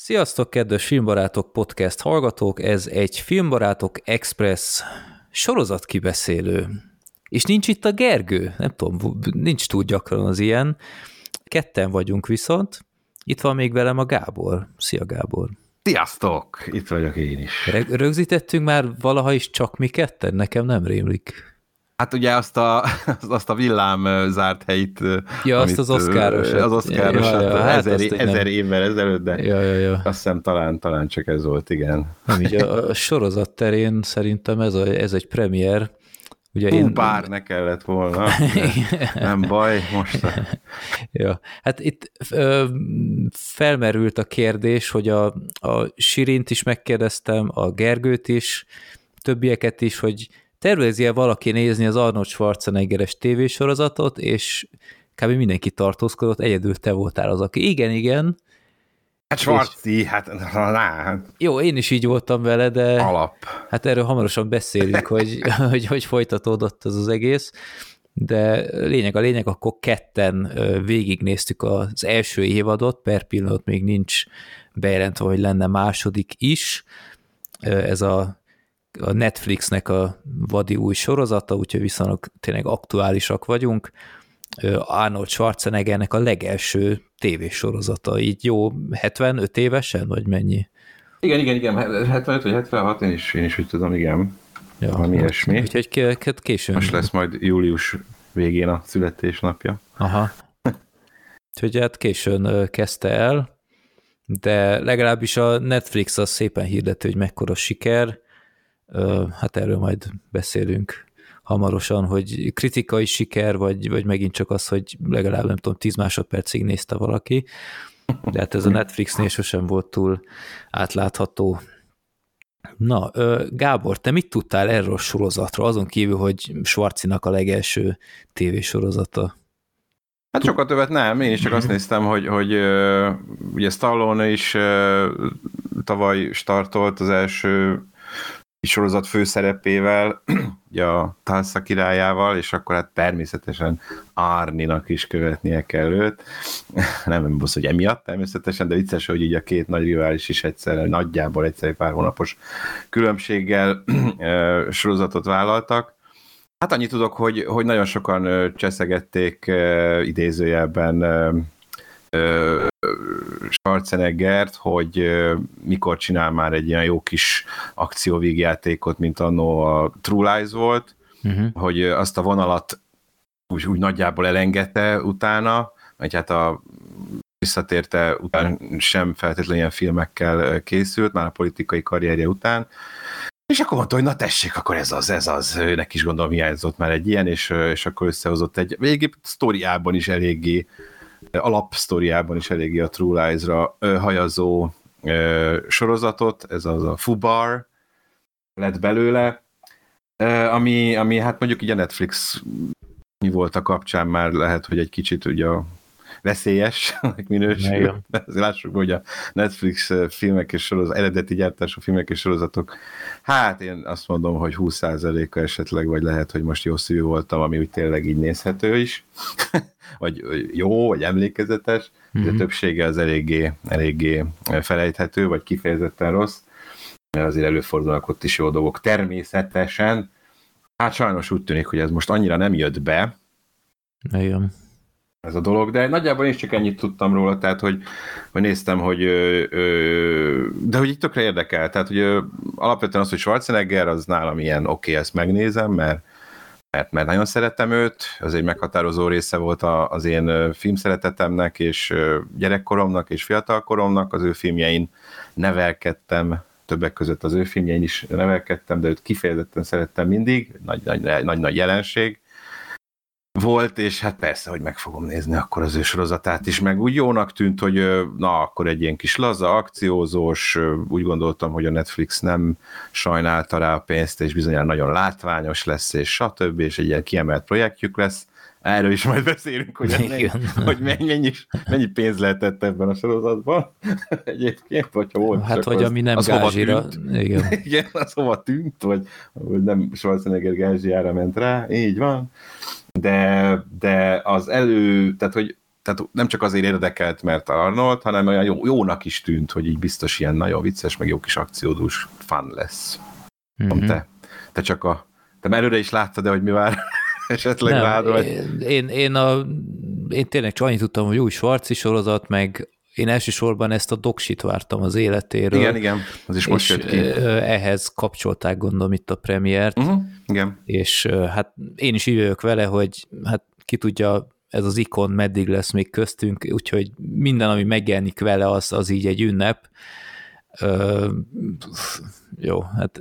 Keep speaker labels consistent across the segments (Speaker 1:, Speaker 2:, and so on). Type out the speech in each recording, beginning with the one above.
Speaker 1: Sziasztok, kedves Filmbarátok podcast hallgatók! Ez egy Filmbarátok Express sorozat kibeszélő. És nincs itt a Gergő, nem tudom, nincs túl gyakran az ilyen. Ketten vagyunk viszont. Itt van még velem a Gábor. Szia Gábor!
Speaker 2: Sziasztok! Itt vagyok én is.
Speaker 1: Rögzítettünk már valaha is csak mi ketten? Nekem nem rémlik.
Speaker 2: Hát ugye azt a, azt a villám zárt helyit.
Speaker 1: Ja, amit, azt az oszkáros.
Speaker 2: Az oszkáros, ja, ja, hát ezer, ezer évvel ezelőtt, de ja, ja, ja. azt hiszem talán, talán csak ez volt, igen.
Speaker 1: Nem, így a, a sorozat terén szerintem ez, a, ez egy premier.
Speaker 2: Ugye Hú, én... bár ne kellett volna. nem baj, most.
Speaker 1: ja, hát itt ö, felmerült a kérdés, hogy a, a Sirint is megkérdeztem, a Gergőt is, többieket is, hogy tervezi-e valaki nézni az Arnold Schwarzeneggeres tévésorozatot, és kb. mindenki tartózkodott, egyedül te voltál az, aki igen, igen.
Speaker 2: Hát Schwarzi, és... hát na,
Speaker 1: Jó, én is így voltam vele, de
Speaker 2: Alap.
Speaker 1: hát erről hamarosan beszélünk, hogy, hogy hogy folytatódott az az egész, de lényeg a lényeg, akkor ketten végignéztük az első évadot, per pillanat még nincs bejelentve, hogy lenne második is, ez a a Netflixnek a vadi új sorozata, úgyhogy viszonylag tényleg aktuálisak vagyunk. Arnold Schwarzeneggernek a legelső tévésorozata, így jó 75 évesen, vagy mennyi?
Speaker 2: Igen, igen, igen, 75 vagy 76, én is, én is úgy tudom, igen. Ja, Valami ilyesmi.
Speaker 1: Úgyhogy későn.
Speaker 2: Most lesz majd július végén a születésnapja.
Speaker 1: Aha. Úgyhogy hát későn kezdte el, de legalábbis a Netflix az szépen hirdető, hogy mekkora siker, hát erről majd beszélünk hamarosan, hogy kritikai siker, vagy, vagy megint csak az, hogy legalább nem tudom, 10 másodpercig nézte valaki, de hát ez a Netflixnél sosem volt túl átlátható. Na, Gábor, te mit tudtál erről a sorozatról, azon kívül, hogy Schwarzinak a legelső tévésorozata?
Speaker 2: Hát sokat többet nem, én is csak azt néztem, hogy, hogy ugye Stallone is tavaly startolt az első sorozat főszerepével, ugye a Talsa királyával, és akkor hát természetesen Árninak is követnie kell őt. Nem, busz, hogy emiatt természetesen, de vicces, hogy így a két nagy rivális is egyszerre, nagyjából egyszer pár hónapos különbséggel sorozatot vállaltak. Hát annyit tudok, hogy, hogy nagyon sokan cseszegették idézőjelben Schwarzeneggert, hogy mikor csinál már egy ilyen jó kis akcióvégjátékot, mint annó a True Lies volt, uh-huh. hogy azt a vonalat úgy, úgy nagyjából elengedte utána, vagy hát a visszatérte után sem feltétlenül ilyen filmekkel készült, már a politikai karrierje után, és akkor mondta, hogy na tessék, akkor ez az, ez az, őnek is gondolom hiányzott már egy ilyen, és, és akkor összehozott egy, végig sztoriában is eléggé alapsztoriában is eléggé a True Lies-ra hajazó sorozatot, ez az a Fubar lett belőle, ami, ami hát mondjuk így a Netflix mi volt a kapcsán már lehet, hogy egy kicsit ugye a veszélyes minőség. Azért lássuk, hogy a Netflix filmek és sorozat, eredeti gyártású filmek és sorozatok, hát én azt mondom, hogy 20%-a esetleg, vagy lehet, hogy most jó szívű voltam, ami úgy tényleg így nézhető is, vagy jó, vagy emlékezetes, mm-hmm. de mhm. többsége az eléggé, eléggé felejthető, vagy kifejezetten rossz, mert azért előfordulnak ott is jó dolgok. Természetesen, hát sajnos úgy tűnik, hogy ez most annyira nem jött be,
Speaker 1: Igen
Speaker 2: ez a dolog, de nagyjából én csak ennyit tudtam róla, tehát hogy, hogy néztem, hogy ö, de hogy itt tökre érdekel, tehát hogy ö, alapvetően az, hogy Schwarzenegger, az nálam ilyen oké, okay, ezt megnézem, mert, mert, mert nagyon szeretem őt, az egy meghatározó része volt a, az én filmszeretetemnek, és gyerekkoromnak, és fiatalkoromnak, az ő filmjein nevelkedtem, többek között az ő filmjein is nevelkedtem, de őt kifejezetten szerettem mindig, nagy-nagy jelenség, volt, és hát persze, hogy meg fogom nézni akkor az ő sorozatát is, meg úgy jónak tűnt, hogy na, akkor egy ilyen kis laza, akciózós, úgy gondoltam, hogy a Netflix nem sajnálta rá a pénzt, és bizonyára nagyon látványos lesz, és stb., és egy ilyen kiemelt projektjük lesz. Erről is majd beszélünk, hogy, mennyi, hogy mennyi, mennyi pénz lehetett ebben a sorozatban egyébként, vagy volt.
Speaker 1: Hát, hogy az, ami nem az gázsira.
Speaker 2: Igen. igen, az hova tűnt, vagy, vagy nem Schwarzenegger gázsiára ment rá, így van de, de az elő, tehát hogy tehát nem csak azért érdekelt, mert Arnold, hanem olyan jó, jónak is tűnt, hogy így biztos ilyen nagyon vicces, meg jó kis akciódús fun lesz. Mm-hmm. Te, te csak a, te előre is láttad de hogy mi vár esetleg nem, rád, vagy?
Speaker 1: Én, én, a, én tényleg csak annyit tudtam, hogy új Schwarzi sorozat, meg én elsősorban ezt a doksit vártam az életéről.
Speaker 2: Igen, igen, az is most jött ki.
Speaker 1: Ehhez kapcsolták gondolom itt a premiért.
Speaker 2: Uh-huh, igen.
Speaker 1: És hát én is így vele, hogy hát ki tudja, ez az ikon meddig lesz még köztünk, úgyhogy minden, ami megjelenik vele, az, az így egy ünnep. Ö, jó, hát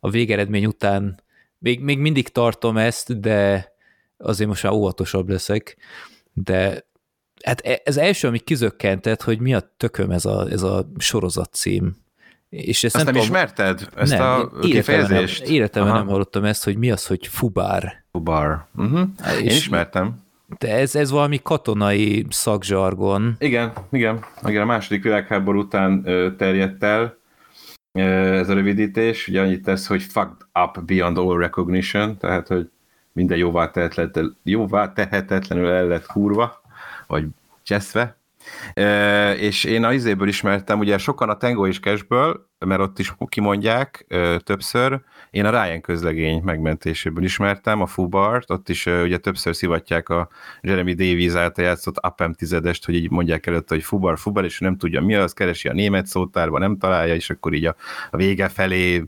Speaker 1: a végeredmény után még, még mindig tartom ezt, de azért most már óvatosabb leszek, de hát e, ez első, ami kizökkentett, hogy mi a tököm ez a, ez a sorozat cím.
Speaker 2: És ezt Azt nem, nem tudom, ismerted? Ezt nem, a kifejezést?
Speaker 1: Nem, életemben nem hallottam ezt, hogy mi az, hogy fubár.
Speaker 2: Fubár. Uh-huh. Én ismertem.
Speaker 1: De ez, ez valami katonai szakzsargon.
Speaker 2: Igen, igen. igen a második világháború után terjedt el ez a rövidítés. Ugye annyit tesz, hogy fucked up beyond all recognition, tehát, hogy minden jóvá tehetetlenül, jóvá tehetetlenül el lett kurva vagy cseszve, e, és én a izéből ismertem, ugye sokan a Tango és Cashből, mert ott is kimondják e, többször, én a Ryan közlegény megmentéséből ismertem, a Fubart, ott is e, ugye többször szivatják a Jeremy Davies által játszott Apem tizedest, hogy így mondják előtt, hogy Fubar, Fubar, és nem tudja mi az, keresi a német szótárban, nem találja, és akkor így a, a vége felé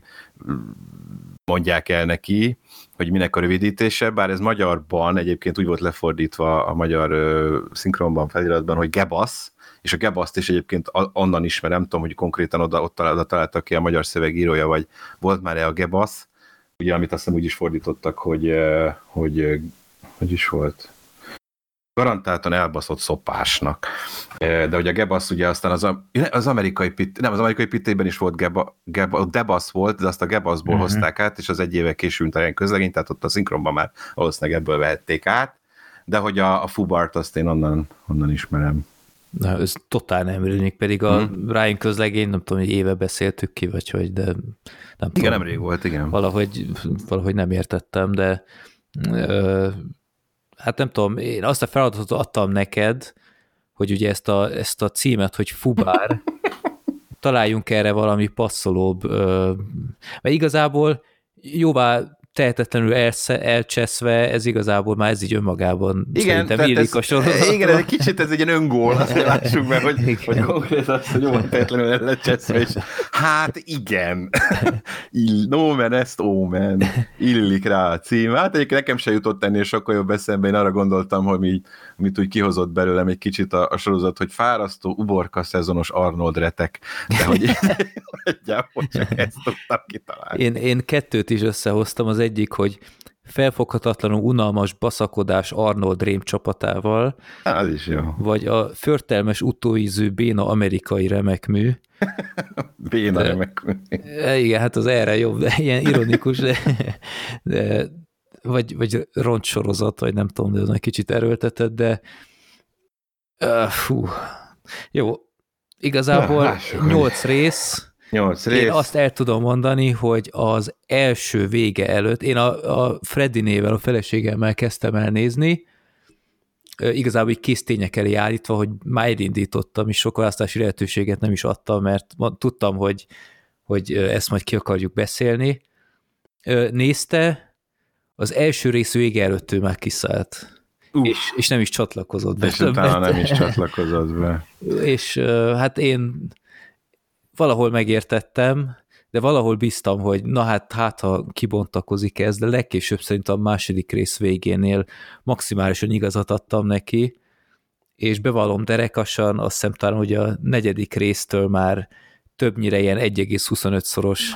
Speaker 2: mondják el neki, hogy minek a rövidítése, bár ez magyarban egyébként úgy volt lefordítva a magyar uh, szinkronban, feliratban, hogy Gebasz, és a Gebaszt is egyébként onnan ismerem, tudom, hogy konkrétan oda, ott oda találtak ki a magyar szövegírója, vagy volt már-e a Gebasz, ugye, amit azt hiszem úgy is fordítottak, hogy, hogy hogy is volt, garantáltan elbaszott szopásnak. De hogy a Gebasz ugye aztán az, az amerikai pit, nem, az amerikai pitében is volt Geba, Geba, Debasz volt, de azt a Gebaszból uh-huh. hozták át, és az egy éve később a közlegény, tehát ott a szinkronban már valószínűleg ebből vehették át, de hogy a, a Fubart azt én onnan, onnan ismerem.
Speaker 1: Na, ez totál nem rémlik, pedig a hmm. Ryan közlegény, nem tudom, hogy éve beszéltük ki, vagy hogy, de nem
Speaker 2: igen, tudom. nem rég volt, igen.
Speaker 1: Valahogy, valahogy nem értettem, de hát nem tudom, én azt a feladatot adtam neked, hogy ugye ezt a, ezt a címet, hogy Fubár, találjunk erre valami passzolóbb, mert igazából jóvá tehetetlenül elsze, elcseszve, ez igazából már ez így önmagában
Speaker 2: igen,
Speaker 1: szerintem illik a sorozatban.
Speaker 2: Igen, egy kicsit ez egy ilyen öngól, azt lássuk meg, hogy, igen. hogy konkrét az, hogy jóvá tehetetlenül elcseszve, és hát igen, no man, ezt man, illik rá a cím. Hát egyébként nekem se jutott ennél sokkal jobb eszembe, én arra gondoltam, hogy mi, amit úgy kihozott belőlem egy kicsit a, a sorozat, hogy fárasztó, uborka szezonos Arnold retek, de hogy nagyjából csak ezt tudtam kitalálni.
Speaker 1: Én, én kettőt is összehoztam, az egyik, hogy felfoghatatlanul unalmas baszakodás Arnold Rém csapatával.
Speaker 2: Az is jó.
Speaker 1: Vagy a förtelmes utóízű béna amerikai remekmű.
Speaker 2: béna remekmű.
Speaker 1: E, igen, hát az erre jobb, de ilyen ironikus, de, de vagy, vagy roncssorozat, vagy nem tudom, de egy kicsit erőltetett, de uh, fú, jó, igazából nyolc rész,
Speaker 2: Nyolc rész. Én
Speaker 1: azt el tudom mondani, hogy az első vége előtt, én a, a Freddy nével, a feleségemmel kezdtem el nézni, igazából így kész tények elé állítva, hogy már elindítottam, és sok választási lehetőséget nem is adtam, mert tudtam, hogy, hogy ezt majd ki akarjuk beszélni. Nézte, az első rész vége előtt ő már kiszállt. És, és nem is csatlakozott be.
Speaker 2: És utána nem is csatlakozott be.
Speaker 1: És hát én valahol megértettem, de valahol bíztam, hogy na hát, hát ha kibontakozik ez, de legkésőbb szerintem a második rész végénél maximálisan igazat adtam neki, és bevallom derekasan, azt hiszem talán, hogy a negyedik résztől már többnyire ilyen 1,25 szoros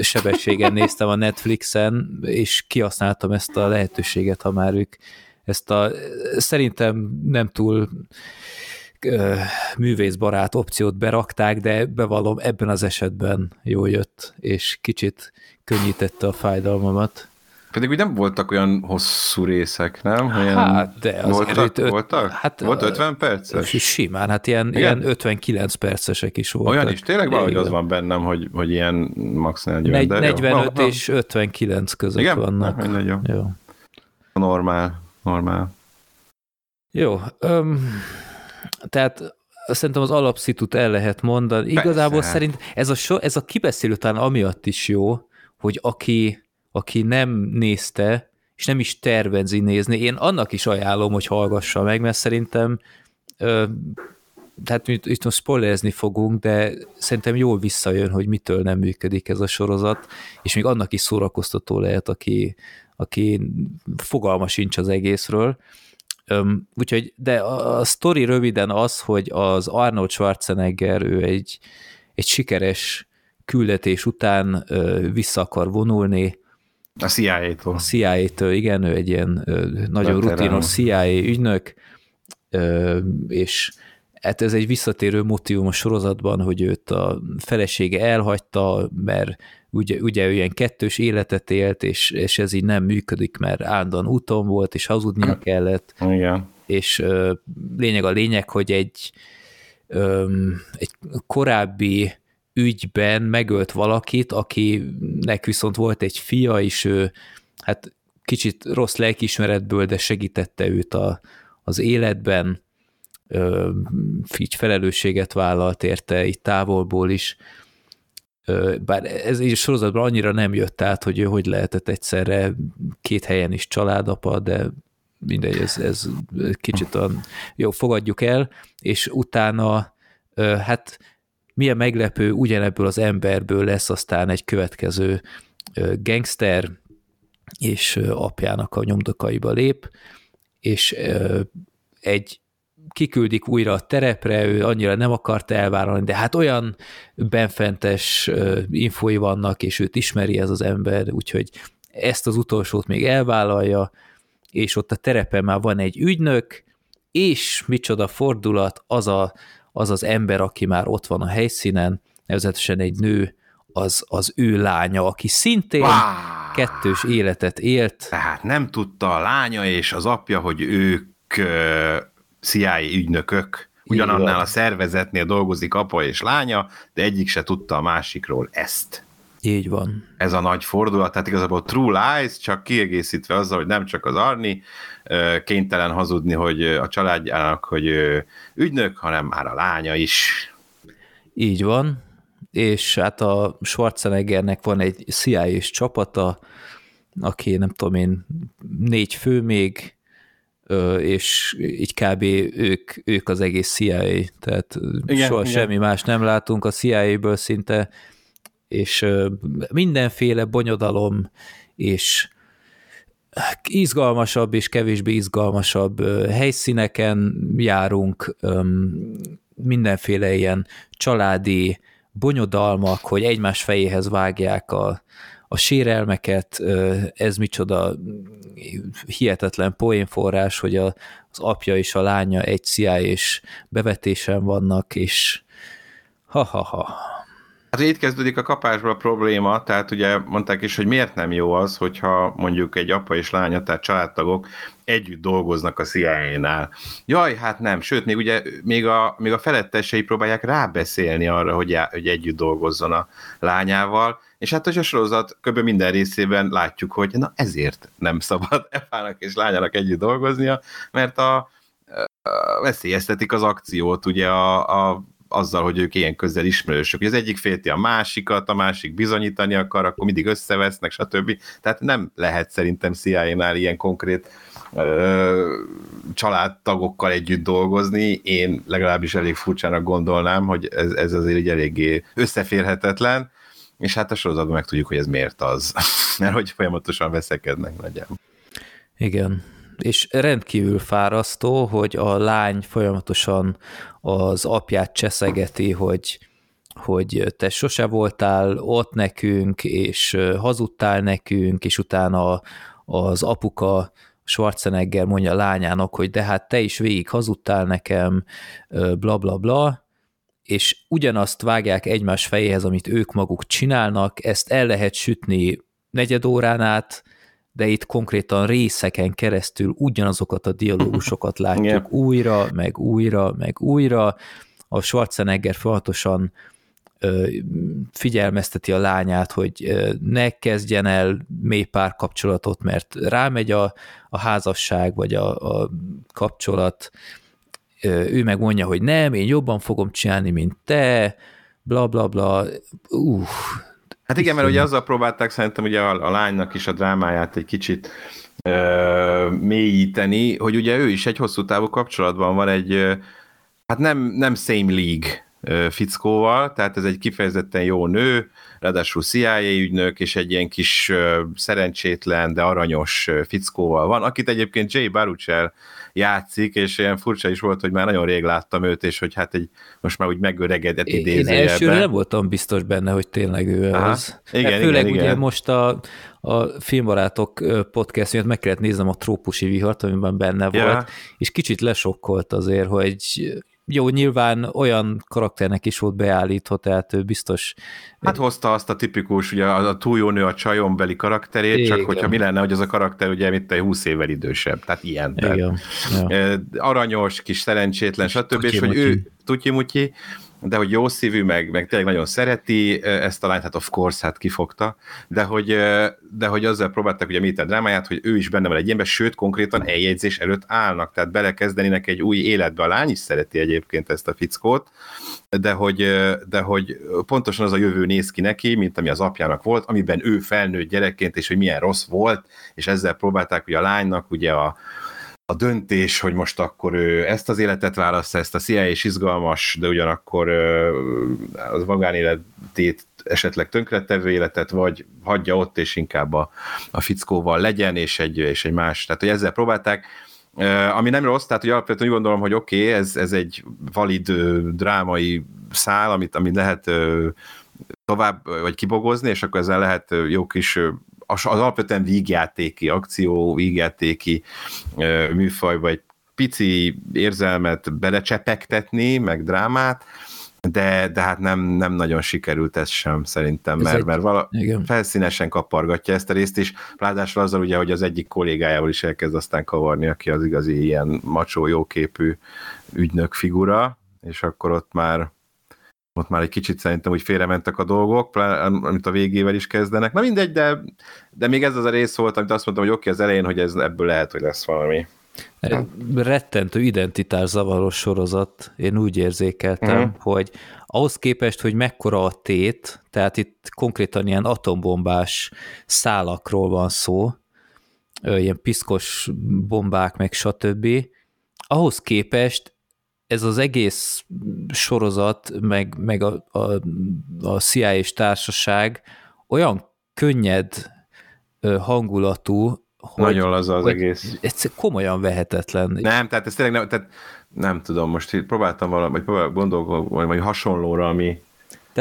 Speaker 1: sebességen néztem a Netflixen, és kihasználtam ezt a lehetőséget, ha már ők ezt a szerintem nem túl művészbarát opciót berakták, de bevallom, ebben az esetben jó jött, és kicsit könnyítette a fájdalmamat.
Speaker 2: Pedig úgy nem voltak olyan hosszú részek, nem? Olyan
Speaker 1: hát, de
Speaker 2: az voltak, öt, voltak? Hát, Volt 50 perces?
Speaker 1: Simán, hát ilyen, ilyen 59 percesek is voltak.
Speaker 2: Olyan is, tényleg valahogy Igen. az van bennem, hogy, hogy ilyen max 40.
Speaker 1: Negy, 45 jó. és 59 között Igen? vannak.
Speaker 2: Igen? jó. jó. Normál, normál.
Speaker 1: Jó, öm, tehát szerintem az alapszitut el lehet mondani. Persze. Igazából szerint ez a, so, ez a kibeszélő talán amiatt is jó, hogy aki, aki nem nézte, és nem is tervezi nézni, én annak is ajánlom, hogy hallgassa meg, mert szerintem ö, tehát itt, itt most spoilerezni fogunk, de szerintem jól visszajön, hogy mitől nem működik ez a sorozat, és még annak is szórakoztató lehet, aki, aki fogalma sincs az egészről. Um, úgyhogy, de a, a sztori röviden az, hogy az Arnold Schwarzenegger, ő egy, egy sikeres küldetés után uh, vissza akar vonulni.
Speaker 2: A CIA-tól. A
Speaker 1: CIA-től, igen, ő egy ilyen nagyon rutinos CIA ügynök, és hát ez egy visszatérő motivum a sorozatban, hogy őt a felesége elhagyta, mert ugye, ugye ő ilyen kettős életet élt, és, és ez így nem működik, mert állandóan úton volt, és hazudnia kellett.
Speaker 2: Igen.
Speaker 1: És ö, lényeg a lényeg, hogy egy, ö, egy korábbi ügyben megölt valakit, akinek viszont volt egy fia, és ő hát kicsit rossz lelkismeretből, de segítette őt a, az életben, így felelősséget vállalt érte, itt távolból is, bár ez így a sorozatban annyira nem jött át, hogy ő hogy lehetett egyszerre két helyen is családapa, de mindegy, ez, ez kicsit a, jó, fogadjuk el, és utána hát milyen meglepő, ugyanebből az emberből lesz aztán egy következő gangster, és apjának a nyomdokaiba lép, és egy kiküldik újra a terepre, ő annyira nem akart elvállalni, de hát olyan benfentes infói vannak, és őt ismeri ez az ember, úgyhogy ezt az utolsót még elvállalja, és ott a terepen már van egy ügynök, és micsoda fordulat, az, a, az az ember, aki már ott van a helyszínen, nevezetesen egy nő, az, az ő lánya, aki szintén wow. kettős életet élt.
Speaker 2: Tehát nem tudta a lánya és az apja, hogy ők CIA ügynökök, ugyanannál a szervezetnél dolgozik apa és lánya, de egyik se tudta a másikról ezt.
Speaker 1: Így van.
Speaker 2: Ez a nagy fordulat, tehát igazából True Lies, csak kiegészítve azzal, hogy nem csak az Arni kénytelen hazudni, hogy a családjának, hogy ügynök, hanem már a lánya is.
Speaker 1: Így van, és hát a Schwarzeneggernek van egy CIA-s csapata, aki nem tudom én, négy fő még, és így kb. ők, ők az egész CIA, tehát igen, soha igen. semmi más nem látunk a CIA-ből szinte, és mindenféle bonyodalom, és izgalmasabb és kevésbé izgalmasabb helyszíneken járunk, mindenféle ilyen családi bonyodalmak, hogy egymás fejéhez vágják a, a sérelmeket, ez micsoda hihetetlen poénforrás, hogy a, az apja és a lánya egy CIA és bevetésen vannak, és ha-ha-ha.
Speaker 2: Hát itt kezdődik a kapásból a probléma, tehát ugye mondták is, hogy miért nem jó az, hogyha mondjuk egy apa és lánya, tehát családtagok együtt dolgoznak a CIA-nál. Jaj, hát nem, sőt, még ugye még a, még a felettesei próbálják rábeszélni arra, hogy, já, hogy együtt dolgozzon a lányával, és hát a sorozat kb. minden részében látjuk, hogy na ezért nem szabad Efának és lányának együtt dolgoznia, mert a, a veszélyeztetik az akciót, ugye a, a azzal, hogy ők ilyen közel ismerősök. Az egyik félti a másikat, a másik bizonyítani akar, akkor mindig összevesznek, stb. Tehát nem lehet szerintem CIA-nál ilyen konkrét ö, családtagokkal együtt dolgozni. Én legalábbis elég furcsának gondolnám, hogy ez, ez azért egy eléggé összeférhetetlen, és hát a sorozatban meg tudjuk, hogy ez miért az. Mert hogy folyamatosan veszekednek nagyjából.
Speaker 1: Igen, és rendkívül fárasztó, hogy a lány folyamatosan az apját cseszegeti, hogy, hogy te sose voltál ott nekünk, és hazudtál nekünk, és utána az apuka Schwarzenegger mondja a lányának, hogy de hát te is végig hazudtál nekem, bla bla bla, és ugyanazt vágják egymás fejéhez, amit ők maguk csinálnak, ezt el lehet sütni negyed órán át, de itt konkrétan részeken keresztül ugyanazokat a dialógusokat látjuk yeah. újra, meg újra, meg újra. A Schwarzenegger folyamatosan figyelmezteti a lányát, hogy ne kezdjen el mély párkapcsolatot, mert rámegy a, a házasság, vagy a, a kapcsolat, ő meg mondja, hogy nem, én jobban fogom csinálni, mint te, bla bla bla, uff.
Speaker 2: Hát igen, mert ugye azzal próbálták szerintem ugye a, a lánynak is a drámáját egy kicsit ö, mélyíteni, hogy ugye ő is egy hosszú távú kapcsolatban van egy, hát nem, nem same league fickóval, tehát ez egy kifejezetten jó nő, ráadásul CIA ügynök, és egy ilyen kis szerencsétlen, de aranyos fickóval van, akit egyébként Jay Baruchel játszik, és ilyen furcsa is volt, hogy már nagyon rég láttam őt, és hogy hát egy, most már úgy megöregedett idézőjelben. Én
Speaker 1: elsőre nem voltam biztos benne, hogy tényleg ő Aha. az. Igen, hát főleg igen, ugye igen. most a, a Filmbarátok podcast miatt meg kellett néznem a trópusi vihart, amiben benne ja. volt, és kicsit lesokkolt azért, hogy jó, nyilván olyan karakternek is volt beállítva, tehát ő biztos...
Speaker 2: Hát hozta azt a tipikus, ugye a, a túl jó nő a csajombeli karakterét, Igen. csak hogyha mi lenne, hogy az a karakter ugye mint egy 20 évvel idősebb, tehát ilyen. Igen. Tehát, ja. Aranyos, kis szerencsétlen, stb. És hogy ő tutyi-mutyi, de hogy jó szívű, meg, meg tényleg nagyon szereti ezt a lányt, hát of course, hát kifogta, de hogy, de hogy azzal próbáltak ugye a drámáját, hogy ő is benne van egy ilyenben, sőt, konkrétan eljegyzés előtt állnak, tehát belekezdenének egy új életbe. A lány is szereti egyébként ezt a fickót, de hogy, de hogy pontosan az a jövő néz ki neki, mint ami az apjának volt, amiben ő felnőtt gyerekként, és hogy milyen rossz volt, és ezzel próbálták ugye a lánynak ugye a, a döntés, hogy most akkor ő ezt az életet választja, ezt a CIA és izgalmas, de ugyanakkor az magánéletét esetleg tönkretevő életet, vagy hagyja ott, és inkább a, a fickóval legyen, és egy, és egy más. Tehát, hogy ezzel próbálták, ami nem rossz, tehát hogy alapvetően úgy gondolom, hogy oké, okay, ez, ez egy valid drámai szál, amit, amit lehet tovább, vagy kibogozni, és akkor ezzel lehet jó kis az, alapvetően vígjátéki, akció, vígjátéki műfaj, vagy pici érzelmet belecsepegtetni, meg drámát, de, de hát nem, nem nagyon sikerült ez sem szerintem, mert, egy, mert vala, igen. felszínesen kapargatja ezt a részt is, ráadásul azzal ugye, hogy az egyik kollégájával is elkezd aztán kavarni, aki az igazi ilyen macsó, jóképű ügynök figura, és akkor ott már ott már egy kicsit szerintem úgy félrementek a dolgok, amit a végével is kezdenek. Na mindegy, de, de még ez az a rész volt, amit azt mondtam, hogy oké, okay, az elején, hogy ez, ebből lehet, hogy lesz valami.
Speaker 1: Rettentő identitás zavaros sorozat, én úgy érzékeltem, uh-huh. hogy ahhoz képest, hogy mekkora a tét, tehát itt konkrétan ilyen atombombás szálakról van szó, ilyen piszkos bombák, meg stb., ahhoz képest ez az egész sorozat, meg, meg a, a, a CIA és társaság olyan könnyed hangulatú,
Speaker 2: hogy, Nagyon laza az egész.
Speaker 1: Ez komolyan vehetetlen.
Speaker 2: Nem, tehát ez tényleg nem, tehát nem tudom, most próbáltam valami, vagy próbálok gondolkodni, vagy hasonlóra, ami,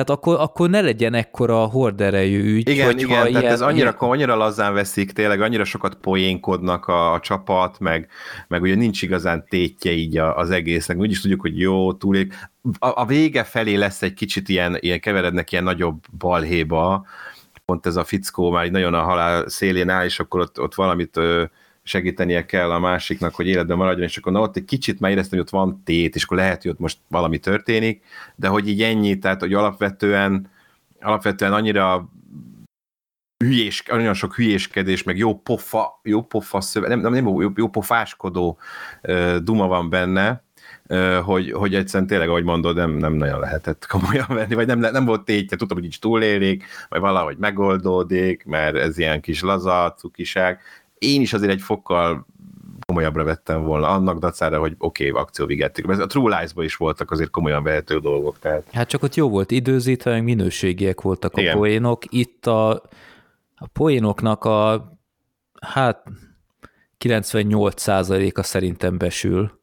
Speaker 1: tehát akkor, akkor ne legyen ekkora horderejű ügy.
Speaker 2: Igen, hogy igen, tehát ilyen, ez annyira, ilyen... annyira lazán veszik, tényleg annyira sokat poénkodnak a, a csapat, meg, meg ugye nincs igazán tétje így az egésznek. Úgy is tudjuk, hogy jó, túlép. A, a vége felé lesz egy kicsit ilyen, ilyen keverednek ilyen nagyobb balhéba, pont ez a fickó már nagyon a halál szélén áll, és akkor ott, ott valamit segítenie kell a másiknak, hogy életben maradjon, és akkor na, ott egy kicsit már éreztem, hogy ott van tét, és akkor lehet, hogy ott most valami történik, de hogy így ennyi, tehát hogy alapvetően, alapvetően annyira hülyés, nagyon sok hülyéskedés, meg jó pofa, jó pofa szöve, nem, nem, nem jó, jó pofáskodó uh, duma van benne, uh, hogy, hogy egyszerűen tényleg, ahogy mondod, nem, nem nagyon lehetett komolyan venni, vagy nem, nem volt tétje, tudtam, hogy így túlélik, vagy valahogy megoldódik, mert ez ilyen kis laza, cukiság, én is azért egy fokkal komolyabbra vettem volna, annak dacára, hogy oké, okay, akcióvigették. A True Lies-ban is voltak azért komolyan vehető dolgok. Tehát...
Speaker 1: Hát csak ott jó volt időzítve, meg minőségiek voltak Igen. a poénok. Itt a, a poénoknak a hát 98%-a szerintem besül.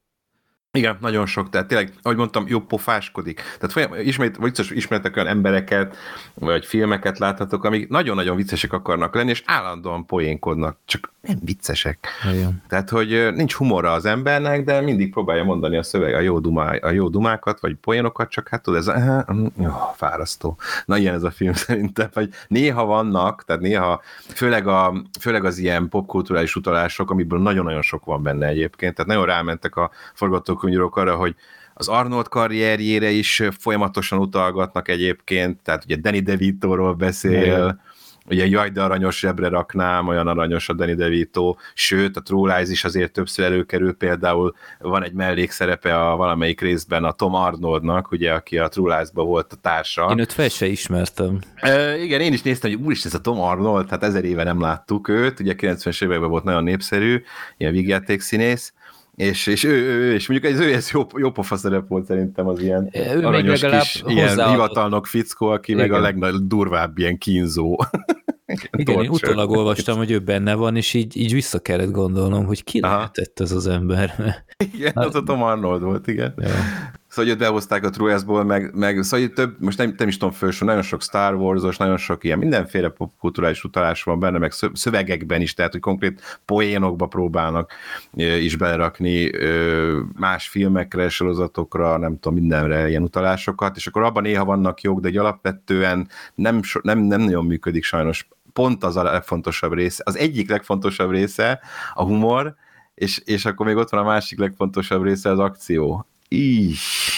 Speaker 2: Igen, nagyon sok, tehát tényleg, ahogy mondtam, jobb pofáskodik. Tehát folyam, ismét, vicces ismertek olyan embereket, vagy filmeket láthatok, amik nagyon-nagyon viccesek akarnak lenni, és állandóan poénkodnak, csak nem viccesek. Igen. Tehát, hogy nincs humora az embernek, de mindig próbálja mondani a szöveg a jó, dumá, a jó dumákat, vagy poénokat, csak hát tudod, ez a, jó, fárasztó. Na, ilyen ez a film szerintem, vagy néha vannak, tehát néha, főleg, a, főleg az ilyen popkulturális utalások, amiből nagyon-nagyon sok van benne egyébként, tehát nagyon rámentek a forgatók könyvírók arra, hogy az Arnold karrierjére is folyamatosan utalgatnak egyébként, tehát ugye Danny DeVito-ról beszél, ugye jaj, de aranyos zsebre raknám, olyan aranyos a Danny DeVito, sőt, a True Lies is azért többször előkerül, például van egy mellékszerepe a valamelyik részben a Tom Arnoldnak, ugye, aki a True lies volt a társa.
Speaker 1: Én őt fel se ismertem.
Speaker 2: E, igen, én is néztem, hogy úristen, ez a Tom Arnold, hát ezer éve nem láttuk őt, ugye 90-es években volt nagyon népszerű, ilyen vígjáték színész, és, és ő, ő, ő, és mondjuk ez, ő ez jó, jó pofa szerep volt szerintem az ilyen ő aranyos kis ilyen hivatalnok fickó, aki Igen. meg a legnagyobb durvább ilyen kínzó.
Speaker 1: Igen, én utólag olvastam, hogy ő benne van, és így, így vissza kellett gondolnom, hogy ki Aha. lehetett ez az ember.
Speaker 2: Igen, az a Tom Arnold volt, igen. Ja. Szóval, hogy behozták a Troyasból, meg, meg szóval, hogy több, most nem, nem is tudom felső, nagyon sok Star Wars-os, nagyon sok ilyen mindenféle popkulturális utalás van benne, meg szövegekben is, tehát, hogy konkrét poénokba próbálnak is belerakni más filmekre, sorozatokra, nem tudom, mindenre ilyen utalásokat, és akkor abban néha vannak jók, de egy alapvetően nem, nem, nem nagyon működik sajnos pont az a legfontosabb része, az egyik legfontosabb része a humor, és, és akkor még ott van a másik legfontosabb része az akció. Is.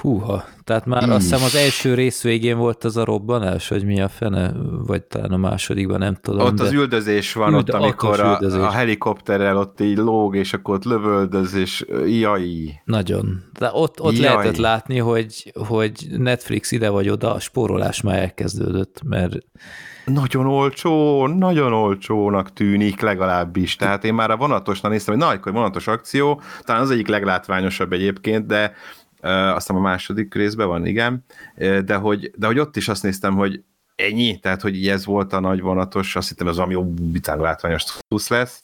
Speaker 1: Húha, tehát már Is. azt hiszem az első rész végén volt az a robbanás, hogy mi a fene, vagy talán a másodikban, nem tudom.
Speaker 2: Ott de... az üldözés van, Üld, ott amikor a, a helikopterrel ott így lóg, és akkor ott lövöldöz, és jaj.
Speaker 1: Nagyon. De ott, ott jaj. lehetett látni, hogy, hogy Netflix ide vagy oda, a spórolás már elkezdődött, mert
Speaker 2: nagyon olcsó, nagyon olcsónak tűnik legalábbis. Tehát én már a vonatosnál néztem, hogy na, akkor vonatos akció, talán az egyik leglátványosabb egyébként, de uh, azt a második részben van, igen, uh, de hogy, de hogy ott is azt néztem, hogy ennyi, tehát hogy ez volt a nagy vonatos, azt hittem ez valami jobb, látványos tusz lesz,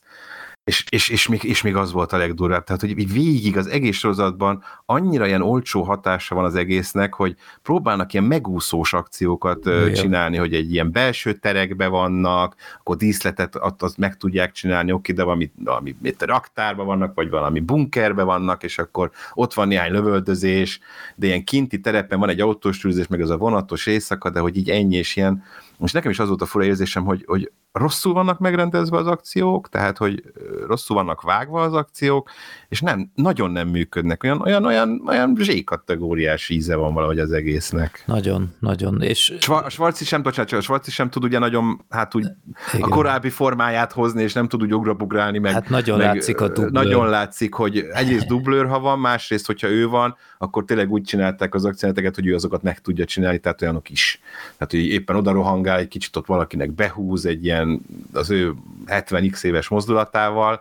Speaker 2: és, és, és, még, és még az volt a legdurvább, tehát hogy végig az egész sorozatban annyira ilyen olcsó hatása van az egésznek, hogy próbálnak ilyen megúszós akciókat Igen. csinálni, hogy egy ilyen belső terekbe vannak, akkor díszletet azt, azt meg tudják csinálni, oké, de valami, valami itt a raktárban vannak, vagy valami bunkerbe vannak, és akkor ott van néhány lövöldözés, de ilyen kinti terepen van egy autós meg az a vonatos éjszaka, de hogy így ennyi és ilyen, most nekem is az volt a fura érzésem, hogy, hogy rosszul vannak megrendezve az akciók, tehát hogy rosszul vannak vágva az akciók, és nem, nagyon nem működnek. Olyan, olyan, olyan, olyan zsékategóriás íze van valahogy az egésznek.
Speaker 1: Nagyon, nagyon. És...
Speaker 2: A Schwarzi sem, bocsánat, a Schwarzi sem tud ugye nagyon, hát úgy Igen. a korábbi formáját hozni, és nem tud úgy ugrabugrálni, meg,
Speaker 1: hát nagyon meg, látszik a dublőr.
Speaker 2: Nagyon látszik, hogy egyrészt dublőr, ha van, másrészt, hogyha ő van, akkor tényleg úgy csinálták az akcióteket, hogy ő azokat meg tudja csinálni, tehát olyanok is. Tehát, hogy éppen oda rohangál, egy kicsit ott valakinek behúz egy ilyen az ő 70x éves mozdulatával,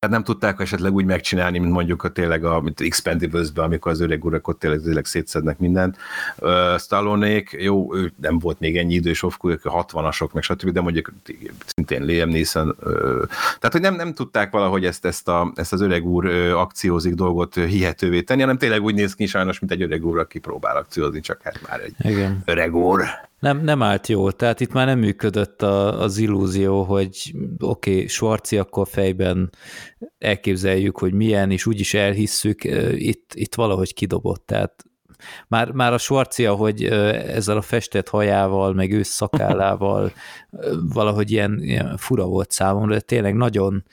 Speaker 2: tehát nem tudták esetleg úgy megcsinálni, mint mondjuk a tényleg a mint Expendables-ben, amikor az öreg urak ott tényleg, tényleg szétszednek mindent. Uh, Stallonék, jó, ő nem volt még ennyi idős of ők 60-asok, meg stb., de mondjuk szintén Liam Neeson. Uh, tehát, hogy nem, nem tudták valahogy ezt, ezt, a, ezt az öreg úr uh, akciózik dolgot hihetővé tenni, hanem tényleg úgy néz ki sajnos, mint egy öreg úr, aki próbál akciózni, csak hát már egy Igen. öreg úr
Speaker 1: nem, nem állt jól, tehát itt már nem működött a, az illúzió, hogy oké, okay, Schwarzi akkor fejben elképzeljük, hogy milyen, és úgyis elhisszük, itt, itt valahogy kidobott, tehát már, már a Schwarzi, hogy ezzel a festett hajával, meg ősz szakállával valahogy ilyen, ilyen fura volt számomra, de tényleg nagyon,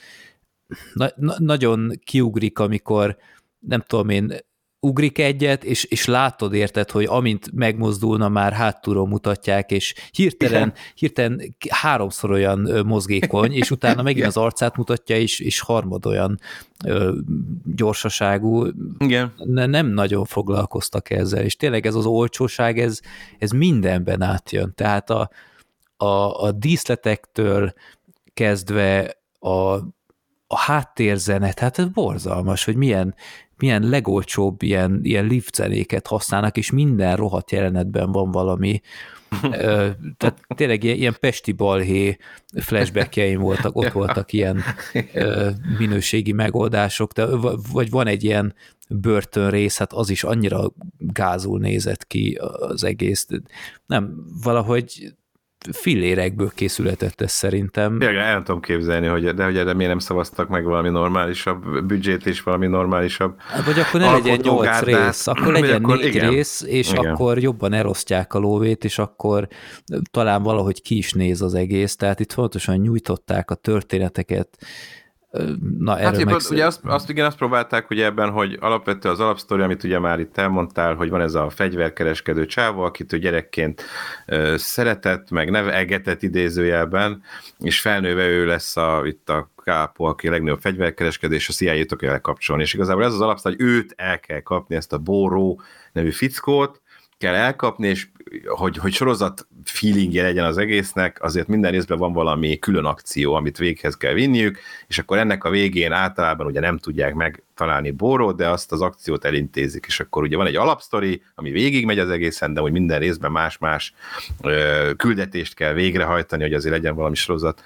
Speaker 1: na, nagyon kiugrik, amikor nem tudom én, ugrik egyet, és, és látod érted, hogy amint megmozdulna, már hátulról mutatják, és hirtelen, hirtelen háromszor olyan mozgékony, és utána megint az arcát mutatja, és, és harmad olyan ö, gyorsaságú.
Speaker 2: Igen.
Speaker 1: Ne, nem nagyon foglalkoztak ezzel, és tényleg ez az olcsóság, ez, ez mindenben átjön. Tehát a, a, a díszletektől kezdve a, a háttérzenet, hát ez borzalmas, hogy milyen, milyen legolcsóbb ilyen, ilyen lift zenéket használnak, és minden rohadt jelenetben van valami, tehát tényleg ilyen, ilyen pesti balhé flashbackjeim voltak, ott voltak ilyen minőségi megoldások, de, vagy van egy ilyen börtön rész, hát az is annyira gázul nézett ki az egész. Nem, valahogy fillérekből készületett ez szerintem.
Speaker 2: Igen, el tudom képzelni, hogy, de hogy erre miért nem szavaztak meg valami normálisabb büdzsét is, valami normálisabb.
Speaker 1: Hát, vagy akkor ne legyen nyolc rész, akkor legyen akkor, négy igen, rész, és igen. akkor jobban elosztják a lóvét, és akkor talán valahogy ki is néz az egész, tehát itt fontosan nyújtották a történeteket, Na,
Speaker 2: hát erről meg... ugye azt, azt, igen, azt próbálták ugye ebben, hogy alapvetően az alapsztori, amit ugye már itt elmondtál, hogy van ez a fegyverkereskedő csávó, akit ő gyerekként ö, szeretett, meg nevelgetett idézőjelben, és felnőve ő lesz a, itt a kápó, aki a legnagyobb fegyverkereskedés, a CIA-t kell elkapcsolni. És igazából ez az alapsztori, hogy őt el kell kapni, ezt a Bóró nevű fickót, kell elkapni, és hogy, hogy sorozat feelingje legyen az egésznek, azért minden részben van valami külön akció, amit véghez kell vinniük, és akkor ennek a végén általában ugye nem tudják megtalálni Bórót, de azt az akciót elintézik, és akkor ugye van egy alapsztori, ami végig megy az egészen, de hogy minden részben más-más küldetést kell végrehajtani, hogy azért legyen valami sorozat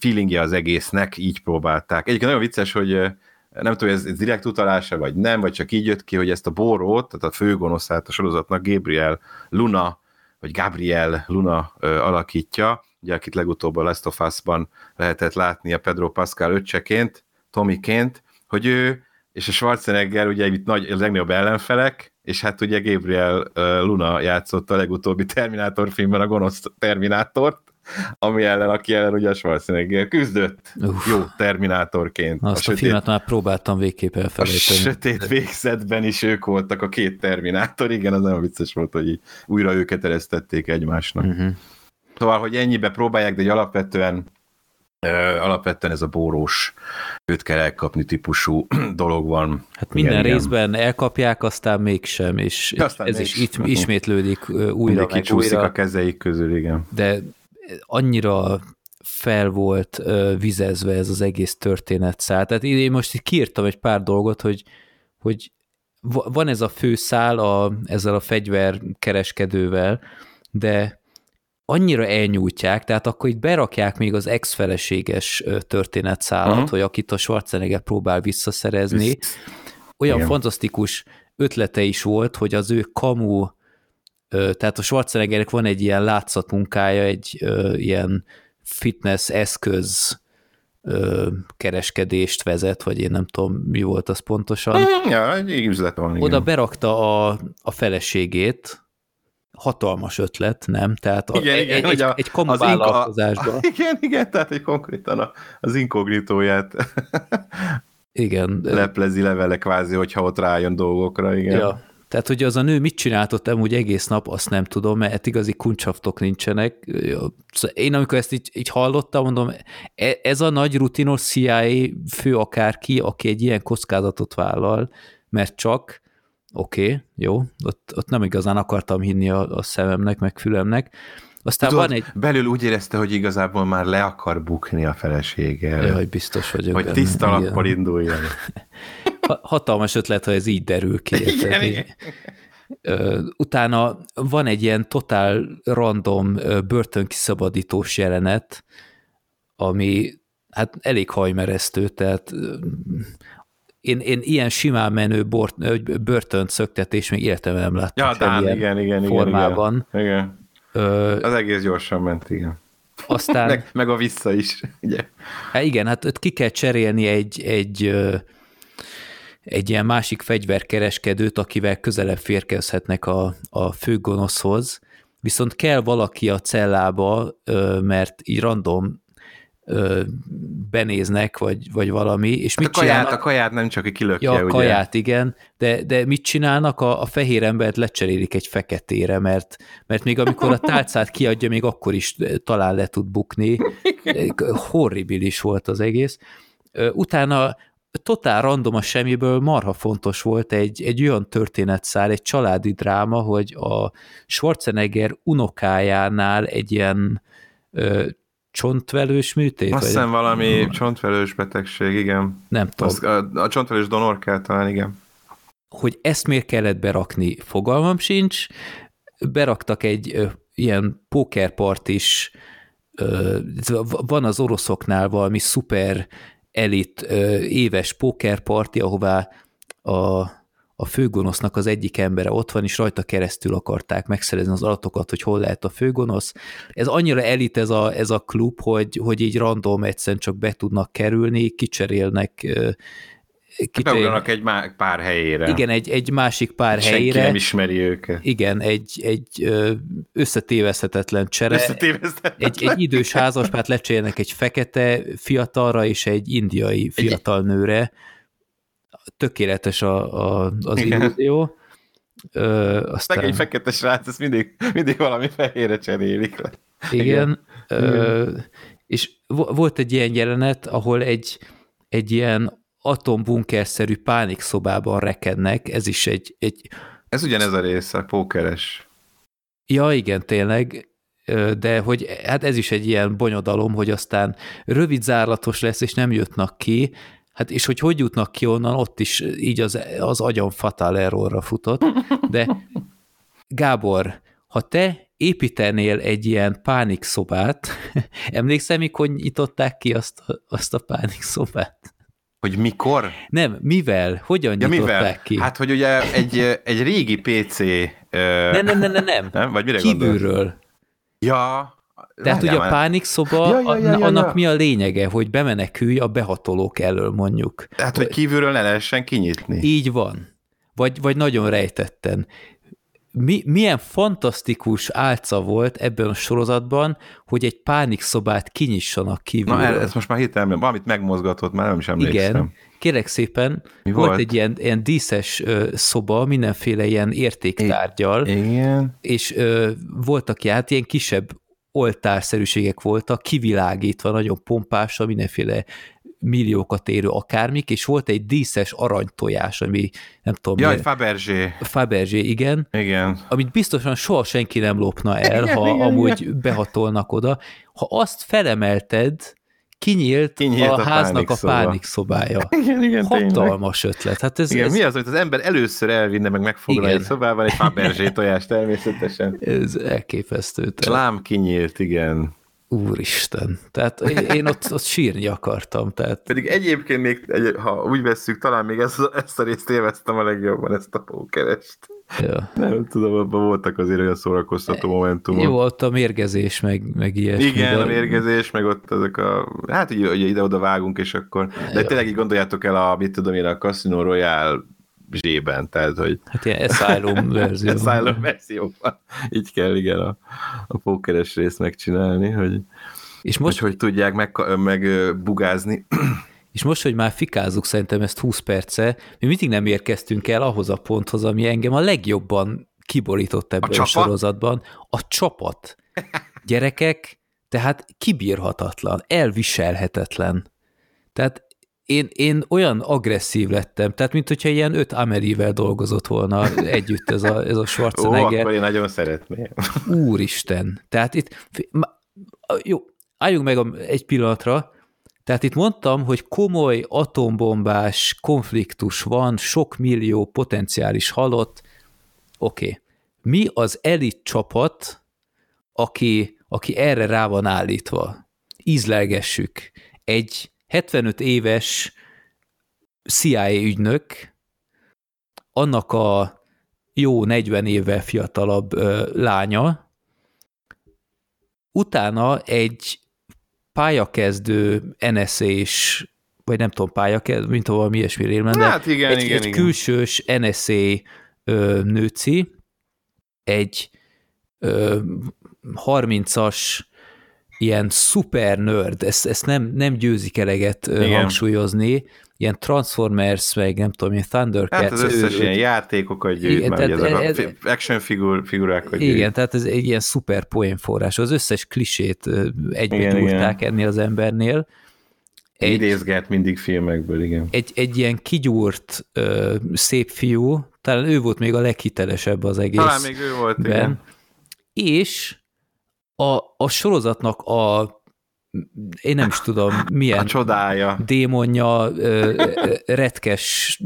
Speaker 2: feelingje az egésznek, így próbálták. Egyébként nagyon vicces, hogy nem tudom, ez, ez direkt utalása, vagy nem, vagy csak így jött ki, hogy ezt a Borót, tehát a főgonoszát a sorozatnak Gabriel Luna, vagy Gabriel Luna alakítja, ugye akit legutóbb a Last of Us-ban lehetett látni a Pedro Pascal öccseként, Tomiként, hogy ő és a Schwarzenegger ugye itt nagy, a legnagyobb ellenfelek, és hát ugye Gabriel Luna játszott a legutóbbi Terminátor filmben a gonosz Terminátort, ami ellen, aki ellen ugye Schwarzenegger küzdött Uf. jó Terminátorként.
Speaker 1: Azt a, a sötét, filmet már próbáltam végképp elfelejteni.
Speaker 2: A sötét végzetben is ők voltak a két Terminátor, igen, az nagyon vicces volt, hogy újra őket eresztették egymásnak. Uh-huh. Szóval, hogy ennyibe próbálják, de egy alapvetően alapvetően ez a bórós, őt kell elkapni típusú dolog van.
Speaker 1: Hát minden igen, részben igen. elkapják, aztán mégsem, és aztán ez is itt ismétlődik újra
Speaker 2: meg újra. a kezeik közül, igen.
Speaker 1: De annyira fel volt vizezve ez az egész történetszál. Tehát én most itt kiírtam egy pár dolgot, hogy, hogy van ez a főszál a, ezzel a fegyverkereskedővel, de annyira elnyújtják, tehát akkor itt berakják még az ex-feleséges történetszálat, uh-huh. hogy akit a Schwarzenegger próbál visszaszerezni. Olyan Igen. fantasztikus ötlete is volt, hogy az ő kamu tehát a Schwarzeneggernek van egy ilyen látszatmunkája, egy ö, ilyen fitness eszköz kereskedést vezet, vagy én nem tudom, mi volt az pontosan.
Speaker 2: Mm, ja, egy üzlet van,
Speaker 1: igen. Oda berakta a, a feleségét, hatalmas ötlet, nem? Tehát a, igen, egy, igen, egy, a, egy komoly vállalkozásban.
Speaker 2: Igen, igen, tehát egy konkrétan az inkognitóját
Speaker 1: igen.
Speaker 2: leplezi levele kvázi, hogyha ott rájön dolgokra, igen. Ja,
Speaker 1: tehát, hogy az a nő mit csinált ott amúgy egész nap, azt nem tudom, mert igazi kuncsaftok nincsenek. Szóval én amikor ezt így, így hallottam, mondom, e, ez a nagy rutinos CIA fő akárki, aki egy ilyen kockázatot vállal, mert csak, oké, okay, jó, ott, ott nem igazán akartam hinni a, a szememnek, meg fülemnek, aztán
Speaker 2: Tudod,
Speaker 1: van egy...
Speaker 2: belül úgy érezte, hogy igazából már le akar bukni a feleséggel.
Speaker 1: Jaj, biztos vagyok.
Speaker 2: Hogy tiszta lappal induljon.
Speaker 1: hatalmas ötlet, ha ez így derül ki. Igen, igen. Utána van egy ilyen totál random börtönkiszabadítós jelenet, ami hát elég hajmeresztő, tehát én, én ilyen simán menő bort, börtönt szöktetés még életemben nem láttam.
Speaker 2: Ja, Dán, igen, igen, formában. Igen, igen. Ö, Az egész gyorsan ment, igen.
Speaker 1: Aztán...
Speaker 2: meg, meg a vissza is, ugye?
Speaker 1: Hát igen, hát ki kell cserélni egy, egy egy ilyen másik fegyverkereskedőt, akivel közelebb férkezhetnek a, a főgonoszhoz, viszont kell valaki a cellába, mert így random benéznek, vagy, vagy valami, és mit
Speaker 2: a kaját, csinálnak? A kaját nem csak kilökje,
Speaker 1: Ja, a ugye? kaját, igen, de, de mit csinálnak? A, a fehér embert lecserélik egy feketére, mert, mert még amikor a tálcát kiadja, még akkor is talán le tud bukni. Horribilis volt az egész. Utána totál random a semmiből marha fontos volt egy, egy olyan történetszál, egy családi dráma, hogy a Schwarzenegger unokájánál egy ilyen ö, csontvelős műtét?
Speaker 2: Azt hiszem valami csontvelős betegség, igen.
Speaker 1: Nem tudom.
Speaker 2: Az, a, a csontvelős donor kell talán, igen.
Speaker 1: Hogy ezt miért kellett berakni, fogalmam sincs. Beraktak egy ö, ilyen pókerpart is, ö, van az oroszoknál valami szuper elit éves pókerparti, ahová a, a főgonosznak az egyik embere ott van, és rajta keresztül akarták megszerezni az adatokat, hogy hol lehet a főgonosz. Ez annyira elit ez a, ez a klub, hogy, hogy így random egyszerűen csak be tudnak kerülni, kicserélnek
Speaker 2: Beugranak egy má- pár helyére.
Speaker 1: Igen, egy, egy másik pár
Speaker 2: Senki
Speaker 1: helyére.
Speaker 2: nem ismeri őket.
Speaker 1: Igen, egy, egy összetéveszthetetlen csere.
Speaker 2: Összetévesztetlen.
Speaker 1: Egy, egy idős házaspárt lecserélnek egy fekete fiatalra és egy indiai fiatal nőre. Tökéletes a, a, az
Speaker 2: Igen.
Speaker 1: illúzió. Ö, aztán,
Speaker 2: Szegény fekete srác, ezt mindig, mindig valami fehérre cserélik le.
Speaker 1: Igen. Ö, és vo- volt egy ilyen jelenet, ahol egy, egy ilyen atombunkerszerű pánikszobában rekednek, ez is egy, egy
Speaker 2: Ez ugyanez a része, pókeres.
Speaker 1: Ja, igen, tényleg, de hogy hát ez is egy ilyen bonyodalom, hogy aztán rövid zárlatos lesz, és nem jutnak ki, hát és hogy hogy jutnak ki onnan, ott is így az, az agyam fatal errorra futott, de Gábor, ha te építenél egy ilyen pánikszobát, emlékszel, mikor nyitották ki azt, azt a pánikszobát?
Speaker 2: Hogy mikor?
Speaker 1: Nem, mivel? Hogyan
Speaker 2: Ja, mivel?
Speaker 1: ki?
Speaker 2: Hát, hogy ugye egy, egy régi PC... Ö,
Speaker 1: nem, nem, nem, nem, nem.
Speaker 2: nem? Vagy mire?
Speaker 1: Kívülről.
Speaker 2: Ja.
Speaker 1: Tehát ugye a
Speaker 2: már.
Speaker 1: pánikszoba,
Speaker 2: Ja, ja, ja, ja,
Speaker 1: annak
Speaker 2: ja.
Speaker 1: mi a lényege, hogy bemenekülj a behatolók elől mondjuk.
Speaker 2: Hát, hogy kívülről ne lehessen kinyitni.
Speaker 1: Így van. Vagy, vagy nagyon rejtetten. Mi, milyen fantasztikus álca volt ebben a sorozatban, hogy egy pánikszobát kinyissanak kívülről.
Speaker 2: Na, ez most már hirtelen valamit megmozgatott, már nem is emlékszem.
Speaker 1: Igen, kérek szépen,
Speaker 2: Mi
Speaker 1: volt,
Speaker 2: volt?
Speaker 1: egy ilyen, ilyen díszes szoba, mindenféle ilyen értéktárgyal,
Speaker 2: Igen.
Speaker 1: és ö, voltak hát ilyen kisebb oltárszerűségek voltak, kivilágítva, nagyon pompásan, mindenféle milliókat érő akármik, és volt egy díszes aranytojás, ami nem tudom,
Speaker 2: Jaj,
Speaker 1: miért-
Speaker 2: Fabergé.
Speaker 1: Fabergé, igen,
Speaker 2: Igen.
Speaker 1: amit biztosan soha senki nem lopna el,
Speaker 2: Igen,
Speaker 1: ha
Speaker 2: igen,
Speaker 1: amúgy behatolnak oda. Ha azt felemelted, kinyílt,
Speaker 2: Kinyílt
Speaker 1: a,
Speaker 2: a
Speaker 1: háznak a
Speaker 2: pánikszoba.
Speaker 1: pánikszobája.
Speaker 2: Igen, igen, tényleg.
Speaker 1: Hatalmas ötlet. Hát ez,
Speaker 2: Igen,
Speaker 1: ez,
Speaker 2: mi az, amit az ember először elvinne, meg megfogna
Speaker 1: Igen.
Speaker 2: egy szobában egy Fabergé tojást természetesen.
Speaker 1: ez elképesztő.
Speaker 2: Lám kinyílt, igen.
Speaker 1: Úristen. Tehát én, ott, ott sírni akartam. Tehát
Speaker 2: Pedig egyébként még, egy, ha úgy vesszük, talán még ezt, ezt a részt élveztem a legjobban, ezt a pókerest.
Speaker 1: ja.
Speaker 2: Nem tudom, abban voltak azért olyan szórakoztató momentumok.
Speaker 1: jó, ott a mérgezés, meg, meg ilyesmi.
Speaker 2: Igen,
Speaker 1: de-
Speaker 2: a mérgezés, meg ott ezek a... Hát ugye, ugye ide-oda vágunk, és akkor... De
Speaker 1: Ja.
Speaker 2: tényleg így gondoljátok el a, mit tudom én, a Casino Royale zsében, tehát, hogy
Speaker 1: Hát ilyen Asylum verzió.
Speaker 2: Asylum verzióban. Így kell, igen, a, a pókeres részt megcsinálni, hogy,
Speaker 1: És
Speaker 2: most, hogy hogy tudják meg, meg bugázni.
Speaker 1: És most, hogy már fikázzuk szerintem ezt 20 perce, mi mindig nem érkeztünk el ahhoz a ponthoz, ami engem a legjobban kiborított ebből a, a
Speaker 2: csapat?
Speaker 1: sorozatban. A csapat. Gyerekek, tehát kibírhatatlan, elviselhetetlen. Tehát én, én olyan agresszív lettem, tehát mint hogyha ilyen öt Amerivel dolgozott volna együtt ez a, ez a
Speaker 2: Ó,
Speaker 1: Schwarzenegger.
Speaker 2: akkor én nagyon szeretném.
Speaker 1: Úristen. Tehát itt, jó, álljunk meg egy pillanatra, tehát itt mondtam, hogy komoly atombombás konfliktus van, sok millió potenciális halott. Oké. Okay. Mi az elit csapat, aki, aki erre rá van állítva? Ízlelgessük. Egy 75 éves CIA ügynök, annak a jó 40 évvel fiatalabb ö, lánya, utána egy pályakezdő NSA-s, vagy nem tudom, pályakezdő, mint ha valami ilyesmi rémlen, de
Speaker 2: Hát igen,
Speaker 1: egy,
Speaker 2: igen,
Speaker 1: egy
Speaker 2: igen.
Speaker 1: külsős NSA ö, nőci, egy ö, 30-as ilyen szuper nerd, ezt, ezt nem, nem győzik eleget
Speaker 2: Igen.
Speaker 1: hangsúlyozni, ilyen Transformers, meg nem tudom, ilyen Thundercats.
Speaker 2: Hát az összes
Speaker 1: ő-
Speaker 2: ilyen játékokat gyűjt,
Speaker 1: Igen,
Speaker 2: már
Speaker 1: tehát
Speaker 2: a
Speaker 1: ez-
Speaker 2: fi- action figur, figurákat gyűjt.
Speaker 1: igen, tehát ez egy ilyen szuper poénforrás. Az összes klisét egybe
Speaker 2: Igen,
Speaker 1: gyúrták ennél az embernél. Egy,
Speaker 2: Idézget mindig filmekből, igen.
Speaker 1: egy, egy ilyen kigyúrt ö, szép fiú, talán ő volt még a leghitelesebb az egész.
Speaker 2: Talán még ő volt, igen.
Speaker 1: ben. És a, a sorozatnak a én nem is tudom,
Speaker 2: A
Speaker 1: milyen
Speaker 2: csodája.
Speaker 1: démonja, retkes,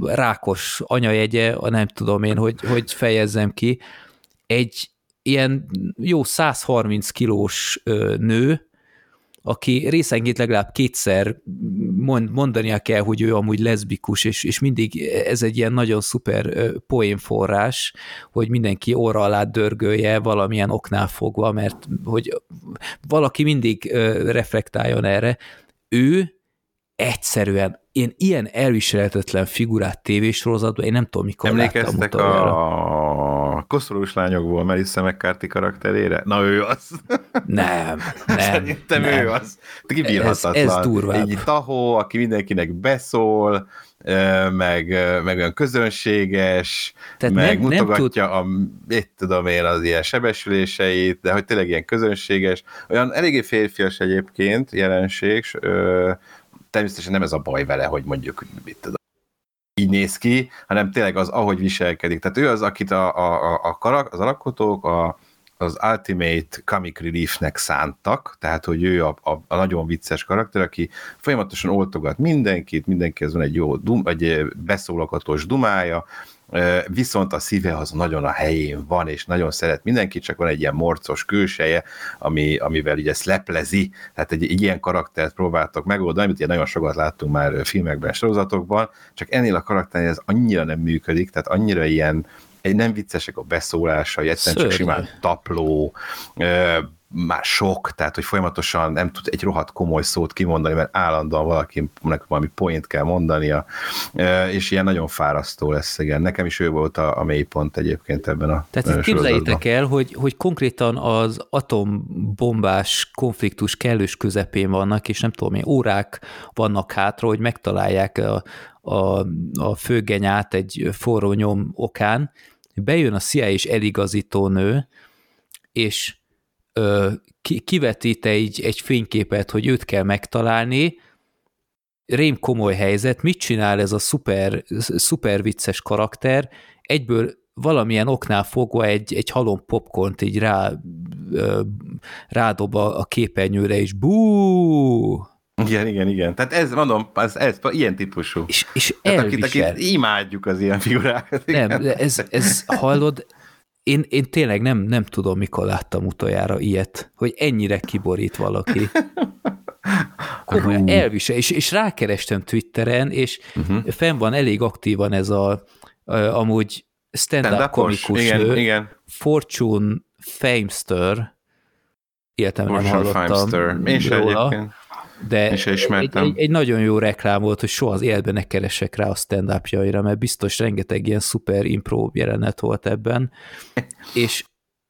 Speaker 1: rákos anyajegye, a nem tudom én, hogy, hogy fejezzem ki, egy ilyen jó 130 kilós nő, aki részenként legalább kétszer mond, mondania kell, hogy ő amúgy leszbikus, és, és mindig ez egy ilyen nagyon szuper poénforrás, hogy mindenki orra alá dörgölje valamilyen oknál fogva, mert hogy valaki mindig reflektáljon erre. Ő egyszerűen én ilyen elviselhetetlen figurát tévésorozatban, én nem tudom, mikor
Speaker 2: Emlékeztek a koszorús lányokból Melissa McCarthy karakterére? Na ő az.
Speaker 1: Nem, nem.
Speaker 2: Szerintem
Speaker 1: nem.
Speaker 2: ő az. Kibírhatatlan. Ez,
Speaker 1: ez durvább.
Speaker 2: Egy tahó, aki mindenkinek beszól, meg, meg olyan közönséges, Tehát meg nem, mutogatja nem tud... a, mit tudom én, az ilyen sebesüléseit, de hogy tényleg ilyen közönséges, olyan eléggé férfias egyébként jelenség, természetesen nem ez a baj vele, hogy mondjuk mit tudom, így néz ki, hanem tényleg az, ahogy viselkedik. Tehát ő az, akit a, a, a, karak, az alkotók a, az Ultimate Comic Reliefnek szántak, tehát hogy ő a, a, a nagyon vicces karakter, aki folyamatosan oltogat mindenkit, mindenkihez van egy jó dum, egy beszólakatos dumája, viszont a szíve az nagyon a helyén van, és nagyon szeret mindenki, csak van egy ilyen morcos külseje, ami, amivel ugye leplezi, tehát egy, egy ilyen karaktert próbáltak megoldani, amit ugye nagyon sokat láttunk már filmekben, sorozatokban, csak ennél a karakternél ez annyira nem működik, tehát annyira ilyen, egy nem viccesek a beszólásai, egyszerűen csak simán tapló, már sok, tehát hogy folyamatosan nem tud egy rohadt komoly szót kimondani, mert állandóan valakinek valami point kell mondania, és ilyen nagyon fárasztó lesz, igen. Nekem is ő volt a, a mélypont egyébként ebben a
Speaker 1: Tehát itt képzeljétek el, hogy, hogy konkrétan az atombombás konfliktus kellős közepén vannak, és nem tudom, milyen órák vannak hátra, hogy megtalálják a, a, a főgenyát egy forró nyom okán, bejön a CIA és eligazító nő, és ö, ki, kivetít egy, egy fényképet, hogy őt kell megtalálni, rém komoly helyzet, mit csinál ez a szuper, szuper vicces karakter, egyből valamilyen oknál fogva egy, egy halom popcornt így rá, ö, rádob a, a képernyőre, és bú!
Speaker 2: Igen, igen, igen. Tehát ez, mondom, ez, ez ilyen típusú.
Speaker 1: És, és Tehát akit, akit
Speaker 2: imádjuk az ilyen figurákat.
Speaker 1: Nem, de ez, ez hallod, én, én tényleg nem, nem tudom, mikor láttam utoljára ilyet, hogy ennyire kiborít valaki. Komolyan elvisel, és, és rákerestem Twitteren, és uh-huh. fenn van elég aktívan ez a, a amúgy stand-up stand komikus igen, nő, igen. Fortune Famester, életem nem hallottam Famester. Én róla. Egyébként. De egy, egy, egy nagyon jó reklám volt, hogy soha az életben ne keresek rá a stand mert biztos rengeteg ilyen szuper impro jelenet volt ebben, és,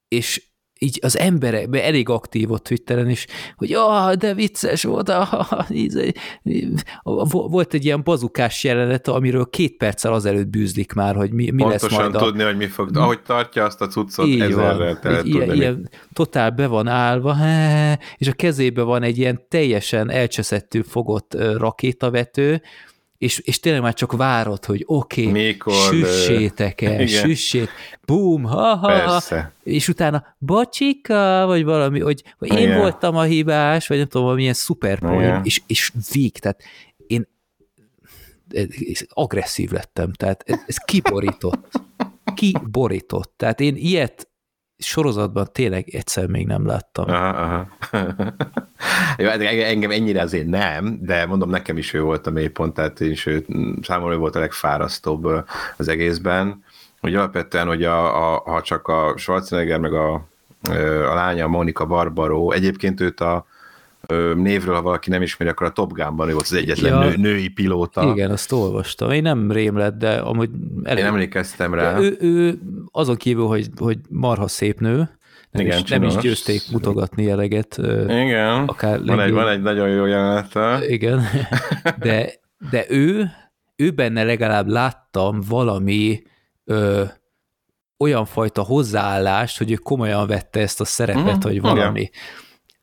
Speaker 1: és így az emberek elég aktív ott Twitteren is, hogy ah, de vicces volt, ah, volt egy ilyen bazukás jelenet, amiről két perccel azelőtt bűzlik már, hogy mi, mi
Speaker 2: lesz
Speaker 1: majd
Speaker 2: a... tudni, hogy mi fog, ahogy tartja azt a cuccot, így ezerrel
Speaker 1: van, ilyen, ilyen, totál be van állva, és a kezébe van egy ilyen teljesen elcseszettő fogott rakétavető, és, és tényleg már csak várod, hogy oké, okay, süssétek el, igen. süssét, bum, ha, ha, ha, és utána bocsika, vagy valami, hogy, hogy én igen. voltam a hibás, vagy nem tudom, milyen szuper poén, és, és vég, tehát én agresszív lettem, tehát ez, ez kiborított. Kiborított. Tehát én ilyet sorozatban tényleg egyszer még nem láttam.
Speaker 2: Aha, aha. Jó, hát engem ennyire azért nem, de mondom, nekem is ő volt a mélypont, tehát én is ő, számomra ő volt a legfárasztóbb az egészben, hogy alapvetően, hogy a, a, ha csak a Schwarzenegger meg a, a lánya Monika Barbaro, egyébként őt a névről, ha valaki nem ismeri, akkor a Top Gun-ban ő volt az egyetlen ja, nő, női pilóta.
Speaker 1: Igen, azt olvastam. Én nem rém lett, de amúgy
Speaker 2: elég... Én emlékeztem rá.
Speaker 1: Ő, ő azon kívül, hogy, hogy marha szép nő, nem, Igen, is, nem is győzték mutogatni eleget.
Speaker 2: Igen, akár van, egy, van egy nagyon jó jelenete.
Speaker 1: Igen, de, de ő, ő benne legalább láttam valami ö, olyan fajta hozzáállást, hogy ő komolyan vette ezt a szerepet, mm, hogy valami. Igen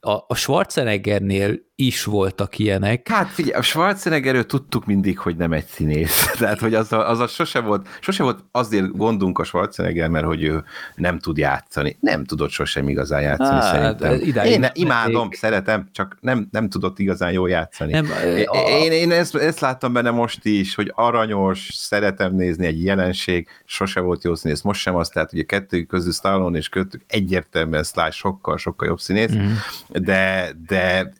Speaker 1: a, a Schwarzeneggernél is voltak ilyenek.
Speaker 2: Hát figyelj, a Schwarzeneggerről tudtuk mindig, hogy nem egy színész. Tehát, hogy az a, az a sose, volt, sose volt azért gondunk a Schwarzenegger, mert hogy ő nem tud játszani. Nem tudott sosem igazán játszani, hát, szerintem. Én ne, imádom, még... szeretem, csak nem, nem tudott igazán jól játszani. Nem, én, a... én, én ezt, ezt láttam benne most is, hogy aranyos, szeretem nézni egy jelenség, sose volt jó színész, most sem az, tehát ugye kettő közül Stallone és kötük egyértelműen Sly sokkal, sokkal jobb színész, mm. de, de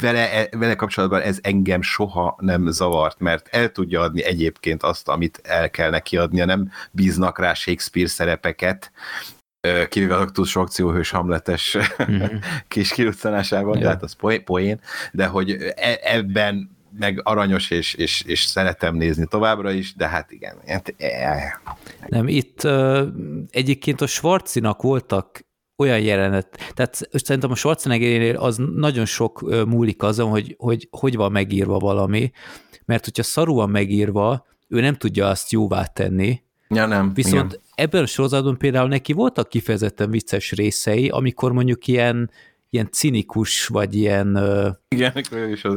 Speaker 2: vele, vele kapcsolatban ez engem soha nem zavart, mert el tudja adni egyébként azt, amit el kell neki adnia, nem bíznak rá Shakespeare szerepeket, kivéve a túl sok akcióhős hamletes mm-hmm. kis kiruccanásában, ja. tehát az poén, de hogy e, ebben meg aranyos, és, és, és szeretem nézni továbbra is, de hát igen. Hát, e,
Speaker 1: Nem, itt egyébként a Schwarzinak voltak olyan jelenet, tehát szerintem a Schwarzeneggernél az nagyon sok múlik azon, hogy, hogy hogy van megírva valami, mert hogyha szarúan megírva, ő nem tudja azt jóvá tenni,
Speaker 2: Ja, nem.
Speaker 1: Viszont igen. ebben a sorozatban például neki voltak kifejezetten vicces részei, amikor mondjuk ilyen ilyen cinikus, vagy ilyen...
Speaker 2: Igen, is az.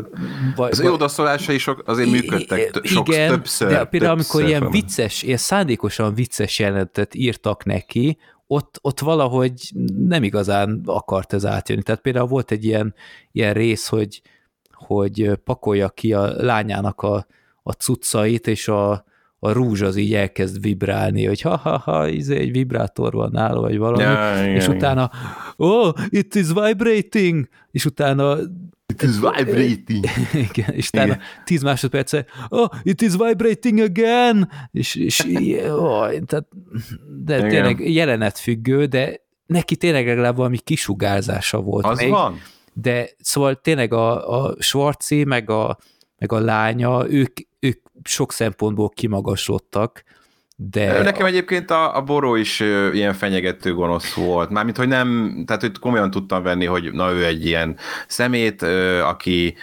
Speaker 2: Vagy, az ő odaszólásai sok azért működtek, sok, igen, többször.
Speaker 1: de például
Speaker 2: többször
Speaker 1: amikor ilyen vicces, ilyen szándékosan vicces jelenetet írtak neki, ott, ott valahogy nem igazán akart ez átjönni. Tehát például volt egy ilyen, ilyen rész, hogy, hogy pakolja ki a lányának a, a cuccait, és a, a rúzs az így elkezd vibrálni, hogy ha-ha-ha, izé, egy vibrátor van nála, vagy valami, ja, és igen, utána, oh, it is vibrating, és utána
Speaker 2: It is vibrating.
Speaker 1: Igen, és utána tíz másodperce, oh, it is vibrating again, és, és oh, tehát, de igen. tényleg jelenetfüggő, de neki tényleg legalább valami kisugárzása volt.
Speaker 2: Az még, van.
Speaker 1: De szóval tényleg a, a Schwarzi, meg a, meg a lánya, ők, ők sok szempontból kimagasodtak, de...
Speaker 2: Nekem egyébként a, a Boró is ilyen fenyegető gonosz volt. Mármint, hogy nem, tehát hogy komolyan tudtam venni, hogy na ő egy ilyen szemét, aki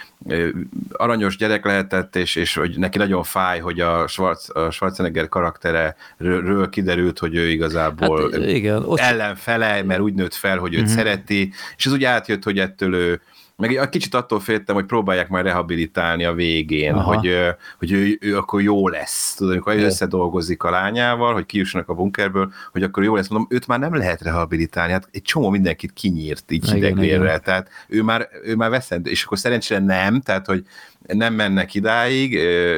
Speaker 2: aranyos gyerek lehetett, és, és hogy neki nagyon fáj, hogy a, Schwarz, a Schwarzenegger karaktereről kiderült, hogy ő igazából
Speaker 1: hát, igen,
Speaker 2: ott... ellenfele, mert úgy nőtt fel, hogy őt uh-huh. szereti, és ez úgy átjött, hogy ettől ő meg egy kicsit attól féltem, hogy próbálják majd rehabilitálni a végén, Aha. hogy, hogy ő, ő, akkor jó lesz. Tudod, amikor ő összedolgozik a lányával, hogy kijussanak a bunkerből, hogy akkor jó lesz. Mondom, őt már nem lehet rehabilitálni. Hát egy csomó mindenkit kinyírt így hidegvérrel. Tehát ő már, ő már veszend, és akkor szerencsére nem, tehát hogy nem mennek idáig,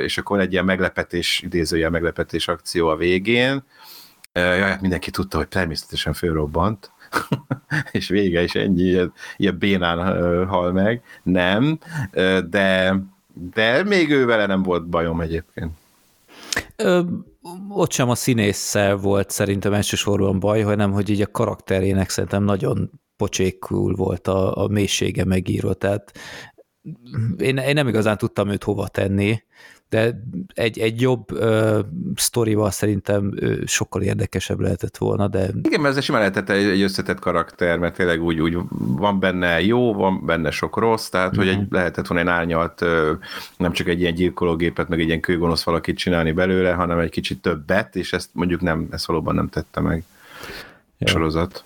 Speaker 2: és akkor egy ilyen meglepetés, idézője meglepetés akció a végén. Jaj, hát mindenki tudta, hogy természetesen fölrobbant, és vége, és ennyi, ilyen, ilyen bénán hal meg. Nem, de, de még ő vele nem volt bajom egyébként.
Speaker 1: Ö, ott sem a színésszel volt szerintem elsősorban baj, hanem hogy így a karakterének szerintem nagyon pocsékul volt a, a mélysége megírva, tehát én, én nem igazán tudtam őt hova tenni, de egy, egy jobb uh, sztorival szerintem sokkal érdekesebb lehetett volna, de...
Speaker 2: Igen, mert ez simán lehetett egy, egy összetett karakter, mert tényleg úgy, úgy van benne jó, van benne sok rossz, tehát uh-huh. hogy egy, mhm. lehetett volna egy árnyalt, nem csak egy ilyen gyilkológépet, meg egy ilyen kőgonosz valakit csinálni belőle, hanem egy kicsit többet, és ezt mondjuk nem, ezt valóban nem tette meg ja. sorozat.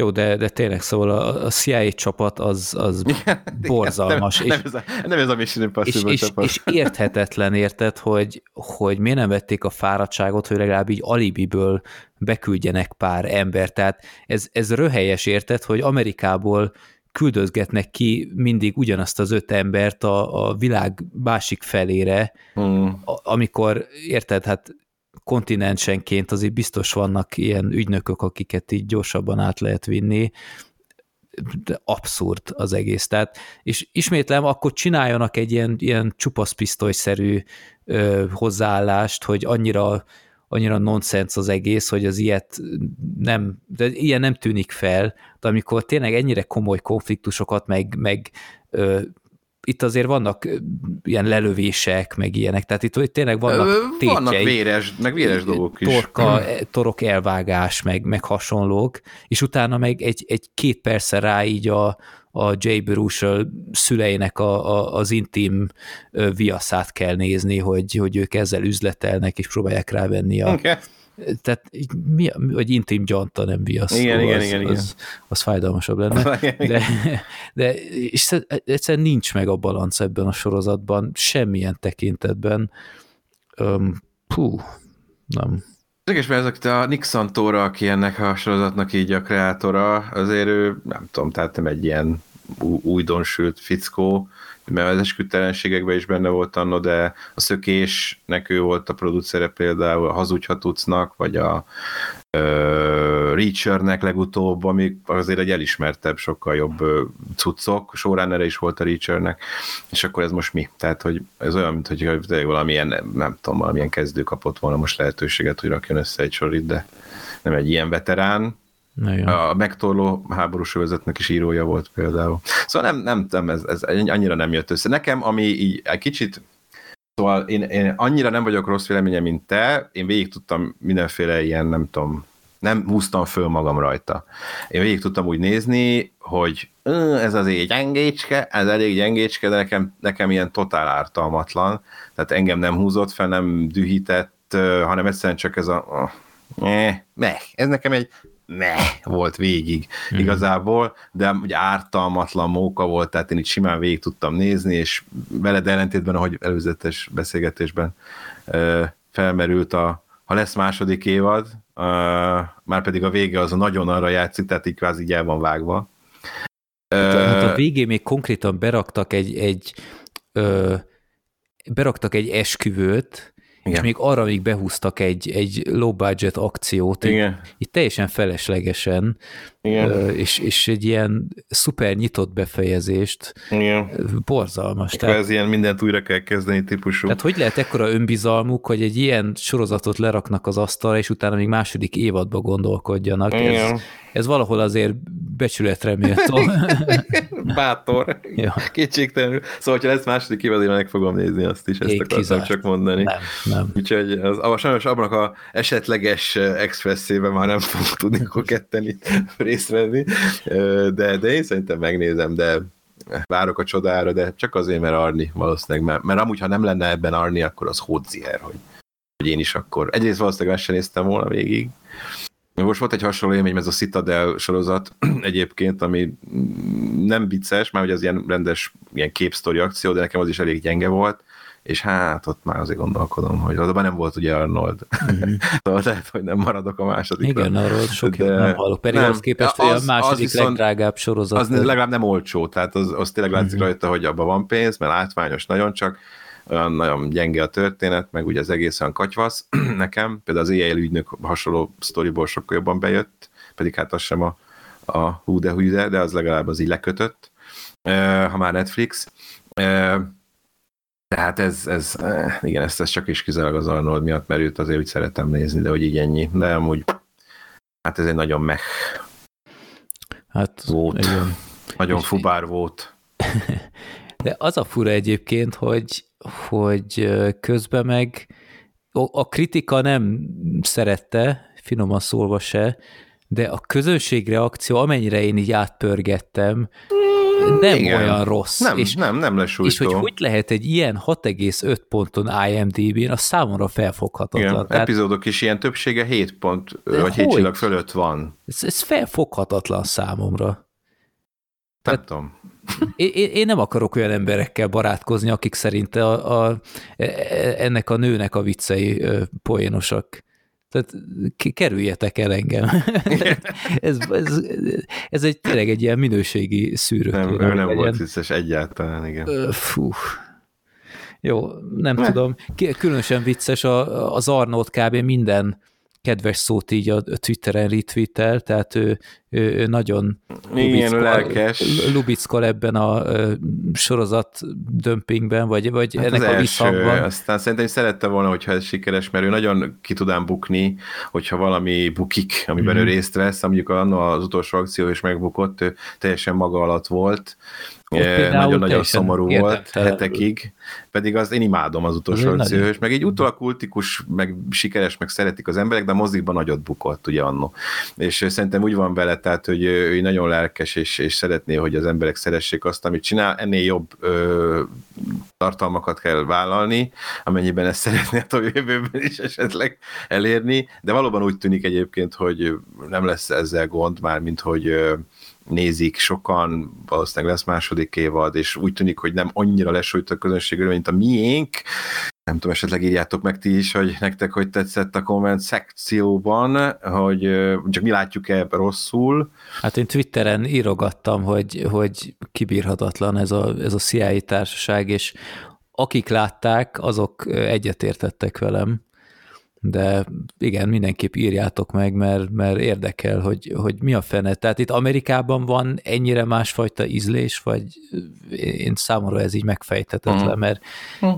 Speaker 1: Jó, de, de tényleg szóval a, a CIA csapat az, az igen, borzalmas.
Speaker 2: Igen, nem, és, nem, ez a, nem ez a Mission Impossible
Speaker 1: és,
Speaker 2: csapat.
Speaker 1: És, és érthetetlen érted, hogy, hogy miért nem vették a fáradtságot, hogy legalább így alibiből beküldjenek pár ember. Tehát ez, ez röhelyes érted, hogy Amerikából küldözgetnek ki mindig ugyanazt az öt embert a, a világ másik felére, hmm. amikor, érted, hát kontinensenként azért biztos vannak ilyen ügynökök, akiket így gyorsabban át lehet vinni, de abszurd az egész. Tehát, és ismétlem, akkor csináljanak egy ilyen, ilyen csupaszpisztolyszerű ö, hozzáállást, hogy annyira annyira nonsens az egész, hogy az ilyet nem, de ilyen nem tűnik fel, de amikor tényleg ennyire komoly konfliktusokat, meg, meg ö, itt azért vannak ilyen lelövések, meg ilyenek, tehát itt, itt tényleg vannak tétjei.
Speaker 2: Vannak véres, meg véres dolgok is.
Speaker 1: Torka, torok elvágás, meg, meg hasonlók, és utána meg egy, egy két persze rá így a, a Jay Bruce szüleinek a, a, az intim viaszát kell nézni, hogy, hogy ők ezzel üzletelnek, és próbálják rávenni a, okay tehát mi, vagy intim gyanta nem viasz.
Speaker 2: Igen, szóval igen, az, igen,
Speaker 1: igen. Az, az fájdalmasabb lenne. De, de és egyszerűen nincs meg a balanc ebben a sorozatban, semmilyen tekintetben. Um, puh, nem.
Speaker 2: Érdekes, mert ezek a Nixon Tóra, aki ennek a sorozatnak így a kreátora, azért ő, nem tudom, tehát nem egy ilyen újdonsült fickó, mert az esküdtelenségekben is benne volt anno, de a szökésnek ő volt a producere például, a Hazudj, vagy a uh, Reachernek legutóbb, ami azért egy elismertebb, sokkal jobb uh, cuccok, erre is volt a Reachernek, és akkor ez most mi? Tehát, hogy ez olyan, mint hogy valamilyen, nem tudom, valamilyen kezdő kapott volna most lehetőséget, hogy rakjon össze egy sorit, de nem egy ilyen veterán, Igen. A megtorló háborús övezetnek is írója volt például. Szóval nem, nem, nem ez, ez annyira nem jött össze. Nekem, ami így egy kicsit Szóval én, én annyira nem vagyok rossz véleménye, mint te, én végig tudtam mindenféle ilyen, nem tudom, nem húztam föl magam rajta. Én végig tudtam úgy nézni, hogy ez az egy gyengécske, ez elég gyengécske, de nekem, nekem ilyen totál ártalmatlan, tehát engem nem húzott fel, nem dühített, hanem egyszerűen csak ez a meh, meh. ez nekem egy meh volt végig mm-hmm. igazából, de ugye ártalmatlan móka volt, tehát én itt simán végig tudtam nézni, és veled ellentétben, ahogy előzetes beszélgetésben felmerült a, ha lesz második évad, uh, már pedig a vége az a nagyon arra játszik, tehát így kvázi így el van vágva.
Speaker 1: Hát, uh, hát a végén még konkrétan beraktak egy, egy ö, beraktak egy esküvőt, igen. és még arra még behúztak egy, egy low budget akciót, Igen. Így, így teljesen feleslegesen, Igen. És, és egy ilyen szuper nyitott befejezést, Igen. borzalmas.
Speaker 2: Tehát, ez ilyen mindent újra kell kezdeni típusú.
Speaker 1: Tehát hogy lehet ekkora önbizalmuk, hogy egy ilyen sorozatot leraknak az asztalra, és utána még második évadba gondolkodjanak. Igen. Ez, ez valahol azért becsületre méltó.
Speaker 2: Bátor. Ja. Kétségtelenül. Szóval, ha lesz második évad, én meg fogom nézni azt is, ezt Ég akartam kizárt. csak mondani. Nem, nem. Úgyhogy az, az, sajnos abban a esetleges expresszében már nem fogok tudni akkor ketten itt részt venni, de, de én szerintem megnézem, de várok a csodára, de csak azért, mert Arni valószínűleg, mert, mert amúgy, ha nem lenne ebben Arni, akkor az hódziher, hogy, hogy én is akkor. Egyrészt valószínűleg ezt sem néztem volna végig, most volt egy hasonló élmény, ez a Citadel sorozat egyébként, ami nem vicces, már hogy az ilyen rendes ilyen képsztori akció, de nekem az is elég gyenge volt, és hát ott már azért gondolkodom, hogy oda nem volt ugye Arnold. Mm-hmm. szóval lehet, hogy nem maradok a második.
Speaker 1: Igen, arról sok de... nem hallok. Pedig nem, az képest, hogy a második az viszont, legdrágább sorozat.
Speaker 2: Az legalább nem olcsó, tehát az, az tényleg látszik mm-hmm. rajta, hogy abban van pénz, mert látványos nagyon csak, olyan nagyon gyenge a történet, meg ugye az egész olyan katyvasz nekem, például az éjjel ügynök hasonló sztoriból sokkal jobban bejött, pedig hát az sem a, a hú de hú de, de az legalább az így lekötött, ha már Netflix. Tehát ez, ez igen, ezt, ezt csak is kizárólag az Arnold miatt, mert őt azért úgy szeretem nézni, de hogy így ennyi. De amúgy, hát ez egy nagyon meh
Speaker 1: hát, volt. Igen.
Speaker 2: Nagyon fubár volt.
Speaker 1: De az a fura egyébként, hogy hogy közben meg a kritika nem szerette, finoman szólva se, de a közönség reakció, amennyire én így átpörgettem, nem Igen. olyan rossz.
Speaker 2: Nem, és, nem, nem lesújtó.
Speaker 1: És hogy hogy lehet egy ilyen 6,5 ponton IMDb-n, a számomra felfoghatatlan. Igen,
Speaker 2: Tehát, epizódok is ilyen többsége 7 pont, vagy 7 csillag fölött van.
Speaker 1: Ez, ez felfoghatatlan számomra.
Speaker 2: Nem tudom.
Speaker 1: Én, én nem akarok olyan emberekkel barátkozni, akik szerint a, a, e, ennek a nőnek a viccei poénosak. Tehát kerüljetek el engem. ez, ez, ez egy tényleg egy ilyen minőségi szűrő.
Speaker 2: Nem, ő nem volt vicces egyáltalán, igen.
Speaker 1: Fú. Jó, nem ne. tudom. Különösen vicces az Arnold kb. minden kedves szót így a Twitteren retweetel, tehát ő, ő, ő nagyon
Speaker 2: Igen,
Speaker 1: lubickol ebben a sorozat dömpingben, vagy, vagy hát ennek a visszhangban.
Speaker 2: Aztán szerintem szerette volna, hogyha ez sikeres, mert ő nagyon ki tudám bukni, hogyha valami bukik, amiben mm. ő részt vesz, mondjuk az utolsó akció is megbukott, ő teljesen maga alatt volt, nagyon-nagyon szomorú volt hetekig, pedig az én imádom az utolsó akcióhős, meg egy utólag kultikus, meg sikeres, meg szeretik az emberek, de a mozikban nagyot bukott, ugye annó. És szerintem úgy van vele, tehát, hogy ő nagyon lelkes, és, és szeretné, hogy az emberek szeressék azt, amit csinál, ennél jobb ö, tartalmakat kell vállalni, amennyiben ezt szeretné a jövőben is esetleg elérni, de valóban úgy tűnik egyébként, hogy nem lesz ezzel gond, már mint hogy ö, nézik sokan, valószínűleg lesz második évad, és úgy tűnik, hogy nem annyira lesújt a közönségről, mint a miénk. Nem tudom, esetleg írjátok meg ti is, hogy nektek hogy tetszett a komment szekcióban, hogy csak mi látjuk-e rosszul.
Speaker 1: Hát én Twitteren írogattam, hogy, hogy kibírhatatlan ez a, ez a CIA társaság, és akik látták, azok egyetértettek velem. De igen, mindenképp írjátok meg, mert, mert érdekel, hogy, hogy mi a fene. Tehát itt Amerikában van ennyire másfajta ízlés, vagy én számomra ez így megfejtetetlen, mm. mert mm.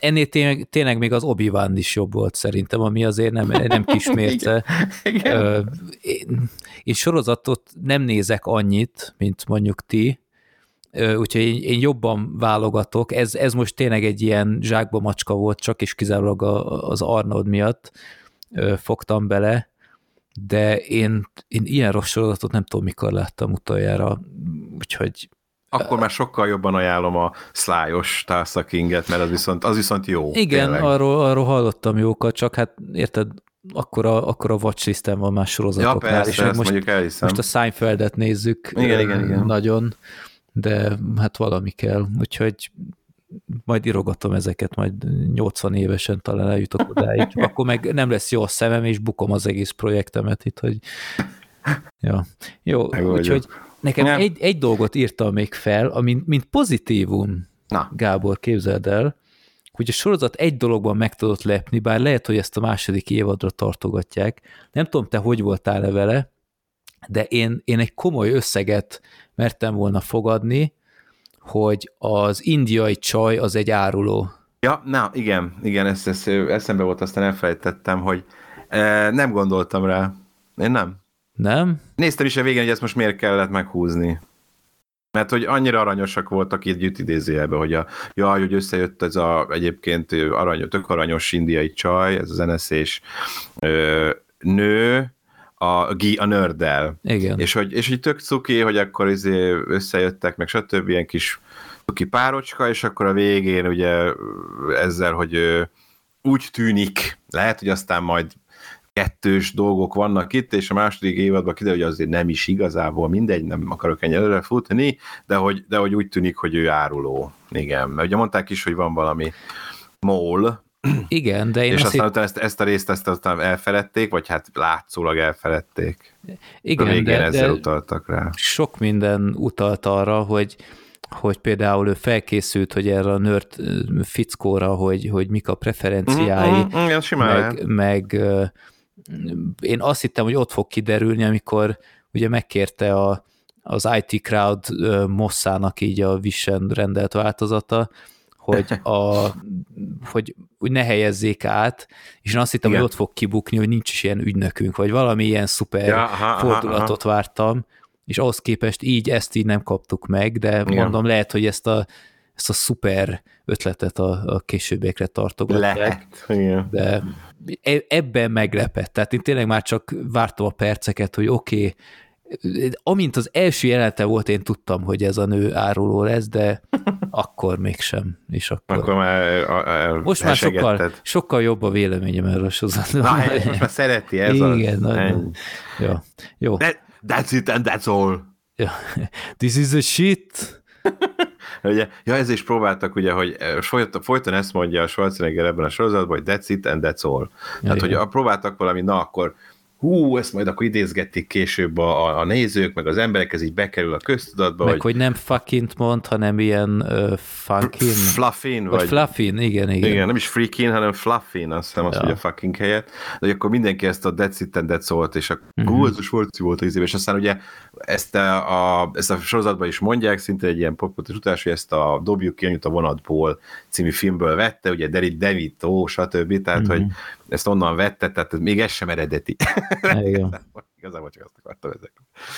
Speaker 1: ennél tényleg, tényleg még az obi is jobb volt szerintem, ami azért nem, nem kismérce. Én, én sorozatot nem nézek annyit, mint mondjuk ti, úgyhogy én, én jobban válogatok. Ez, ez most tényleg egy ilyen zsákba macska volt, csak és kizárólag az Arnold miatt fogtam bele, de én, én ilyen rossz sorozatot nem tudom, mikor láttam utoljára, úgyhogy
Speaker 2: akkor már sokkal jobban ajánlom a szlájos Tulsa Kinget, mert az viszont, az viszont jó.
Speaker 1: Igen, arról, arról hallottam jókat, csak hát érted, akkor a, akkor a watchlistem van más sorozatoknál.
Speaker 2: Ja, persze, és most,
Speaker 1: most a Seinfeldet nézzük
Speaker 2: igen, igen, igen.
Speaker 1: nagyon, de hát valami kell, úgyhogy majd irogatom ezeket, majd 80 évesen talán eljutok odáig, akkor meg nem lesz jó a szemem, és bukom az egész projektemet itt, hogy ja. Jó, úgyhogy nekem egy, egy dolgot írtam még fel, ami mint pozitívum, Na. Gábor, képzeld el, hogy a sorozat egy dologban meg tudott lepni, bár lehet, hogy ezt a második évadra tartogatják. Nem tudom, te hogy voltál-e vele, de én, én egy komoly összeget mertem volna fogadni, hogy az indiai csaj az egy áruló.
Speaker 2: Ja, na, igen, igen, ezt, ezt eszembe volt, aztán elfelejtettem, hogy e, nem gondoltam rá. Én nem.
Speaker 1: Nem?
Speaker 2: Néztem is a végén, hogy ezt most miért kellett meghúzni. Mert hogy annyira aranyosak voltak itt együtt idézőjelben, hogy a, jaj, hogy összejött ez a egyébként arany, tök aranyos indiai csaj, ez az NSZ-és nő, a, a nörddel.
Speaker 1: Igen.
Speaker 2: És hogy, és hogy tök cuki, hogy akkor izé összejöttek, meg stb. ilyen kis cuki párocska, és akkor a végén ugye ezzel, hogy úgy tűnik, lehet, hogy aztán majd kettős dolgok vannak itt, és a második évadban kiderül, hogy azért nem is igazából mindegy, nem akarok ennyi előre futni, de hogy, de hogy úgy tűnik, hogy ő áruló. Igen, mert ugye mondták is, hogy van valami mól,
Speaker 1: igen, de én
Speaker 2: És aztán utána ezt, ezt a részt ezt aztán elfeledték, vagy hát látszólag elfeledték.
Speaker 1: Igen, végén
Speaker 2: de, ezzel de utaltak rá.
Speaker 1: Sok minden utalt arra, hogy hogy például ő felkészült, hogy erre a nerd fickóra, hogy, hogy mik a preferenciái,
Speaker 2: mm, mm, mm,
Speaker 1: meg, meg én azt hittem, hogy ott fog kiderülni, amikor ugye megkérte a, az IT Crowd Mossának így a Vision rendelt változata, hogy, a, hogy úgy ne helyezzék át, és én azt hittem, Igen. hogy ott fog kibukni, hogy nincs is ilyen ügynökünk, vagy valami ilyen szuper ja, aha, fordulatot aha. vártam, és ahhoz képest így ezt így nem kaptuk meg, de Igen. mondom, lehet, hogy ezt a, ezt a szuper ötletet a, a későbbiekre tartogatják.
Speaker 2: Lehet, Igen.
Speaker 1: De e, ebben meglepett. Tehát én tényleg már csak vártam a perceket, hogy oké, okay, amint az első jelenete volt, én tudtam, hogy ez a nő áruló lesz, de akkor mégsem. És akkor,
Speaker 2: akkor már a, a,
Speaker 1: most már sokkal, sokkal jobb a véleményem erről a sorozatról.
Speaker 2: Na, most már szereti ez
Speaker 1: Igen, az. Igen, jó. jó.
Speaker 2: That, that's it and that's all.
Speaker 1: Ja. This is a shit.
Speaker 2: ugye, ja, ez is próbáltak, ugye, hogy folyton, folyton ezt mondja a Schwarzenegger ebben a sorozatban, hogy that's it and that's all. Ja, Tehát, hogy próbáltak valami, na akkor hú, ezt majd akkor idézgetik később a, a nézők, meg az emberek, ez így bekerül a köztudatba.
Speaker 1: Meg hogy, hogy nem fuckint mond, hanem ilyen uh, funkin.
Speaker 2: Fluffin.
Speaker 1: Vagy, vagy fluffin, igen, igen.
Speaker 2: Igen, nem is freakin, hanem fluffin, azt hiszem, azt ja. mondja fucking helyet. De akkor mindenki ezt a that's all és a uh-huh. Hú, ez a volt az és aztán ugye ezt a, a, ezt a sorozatban is mondják, szinte egy ilyen populáris utás, hogy ezt a Dobjuk ki a vonatból című filmből vette, ugye David DeVito, stb. Tehát, uh-huh. hogy ezt onnan vette, tehát még ez sem eredeti.
Speaker 1: Igen.
Speaker 2: Igazából csak azt akartam ezek.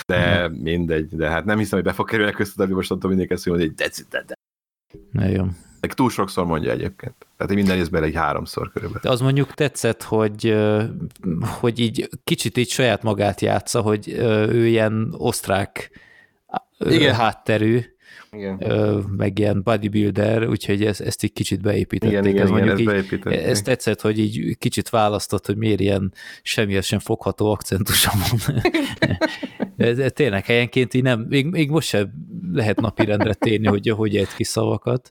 Speaker 2: De mindegy, de hát nem hiszem, hogy be fog kerülni köztudatba, most mondtam mindenki ezt, hogy egy de, de.
Speaker 1: Igen.
Speaker 2: Túl sokszor mondja egyébként. Tehát minden részben egy háromszor körülbelül.
Speaker 1: De az mondjuk tetszett, hogy, hogy így kicsit így saját magát játsza, hogy ő ilyen osztrák Igen. hátterű, igen. meg ilyen bodybuilder, úgyhogy ezt, ezt így kicsit beépítették.
Speaker 2: Igen, igen, ez igen, ezt, így,
Speaker 1: ezt tetszett, hogy így kicsit választott, hogy miért ilyen semmihez sem fogható akcentusom van. ez, tényleg helyenként így nem, még, még most sem lehet napirendre térni, hogy hogy ejt ki szavakat.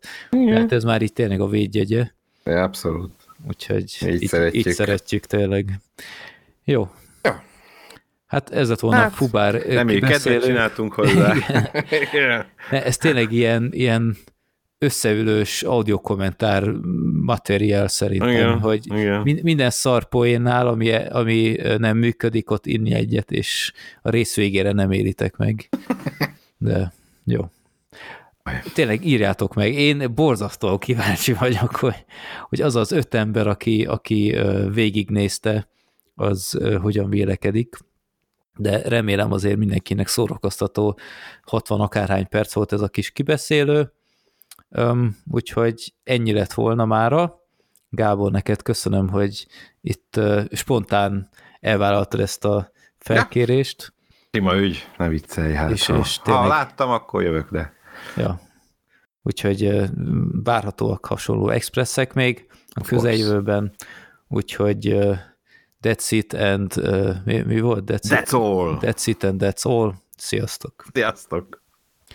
Speaker 1: Hát ez már itt tényleg a védjegye.
Speaker 2: Abszolút.
Speaker 1: Úgyhogy így, így, szeretjük. így szeretjük tényleg. Jó, Hát ez lett volna hát, fubár
Speaker 2: Nem így kedvet csináltunk hozzá.
Speaker 1: Ez tényleg ilyen, ilyen összeülős audiokommentár materiál szerintem,
Speaker 2: Igen,
Speaker 1: hogy
Speaker 2: igen.
Speaker 1: min- minden szarpoénnál, ami, ami nem működik, ott inni egyet, és a rész végére nem éritek meg. De jó. Tényleg írjátok meg. Én borzasztóan kíváncsi vagyok, hogy, hogy az az öt ember, aki, aki végignézte, az hogyan vélekedik. De remélem azért mindenkinek szórakoztató 60 akárhány perc volt ez a kis kibeszélő. Öm, úgyhogy ennyi lett volna mára. Gábor, neked köszönöm, hogy itt ö, spontán elvállaltad ezt a felkérést.
Speaker 2: Sima ügy, ne viccelj, hát
Speaker 1: És-
Speaker 2: ha,
Speaker 1: és
Speaker 2: ha
Speaker 1: tényleg-
Speaker 2: láttam, akkor jövök, de
Speaker 1: Ja. Úgyhogy várhatóak hasonló expresszek még a közeljövőben. Úgyhogy that's it and uh, mi, mi volt? That's,
Speaker 2: that's all.
Speaker 1: it, that's it and that's all. Sziasztok!
Speaker 2: Sziasztok!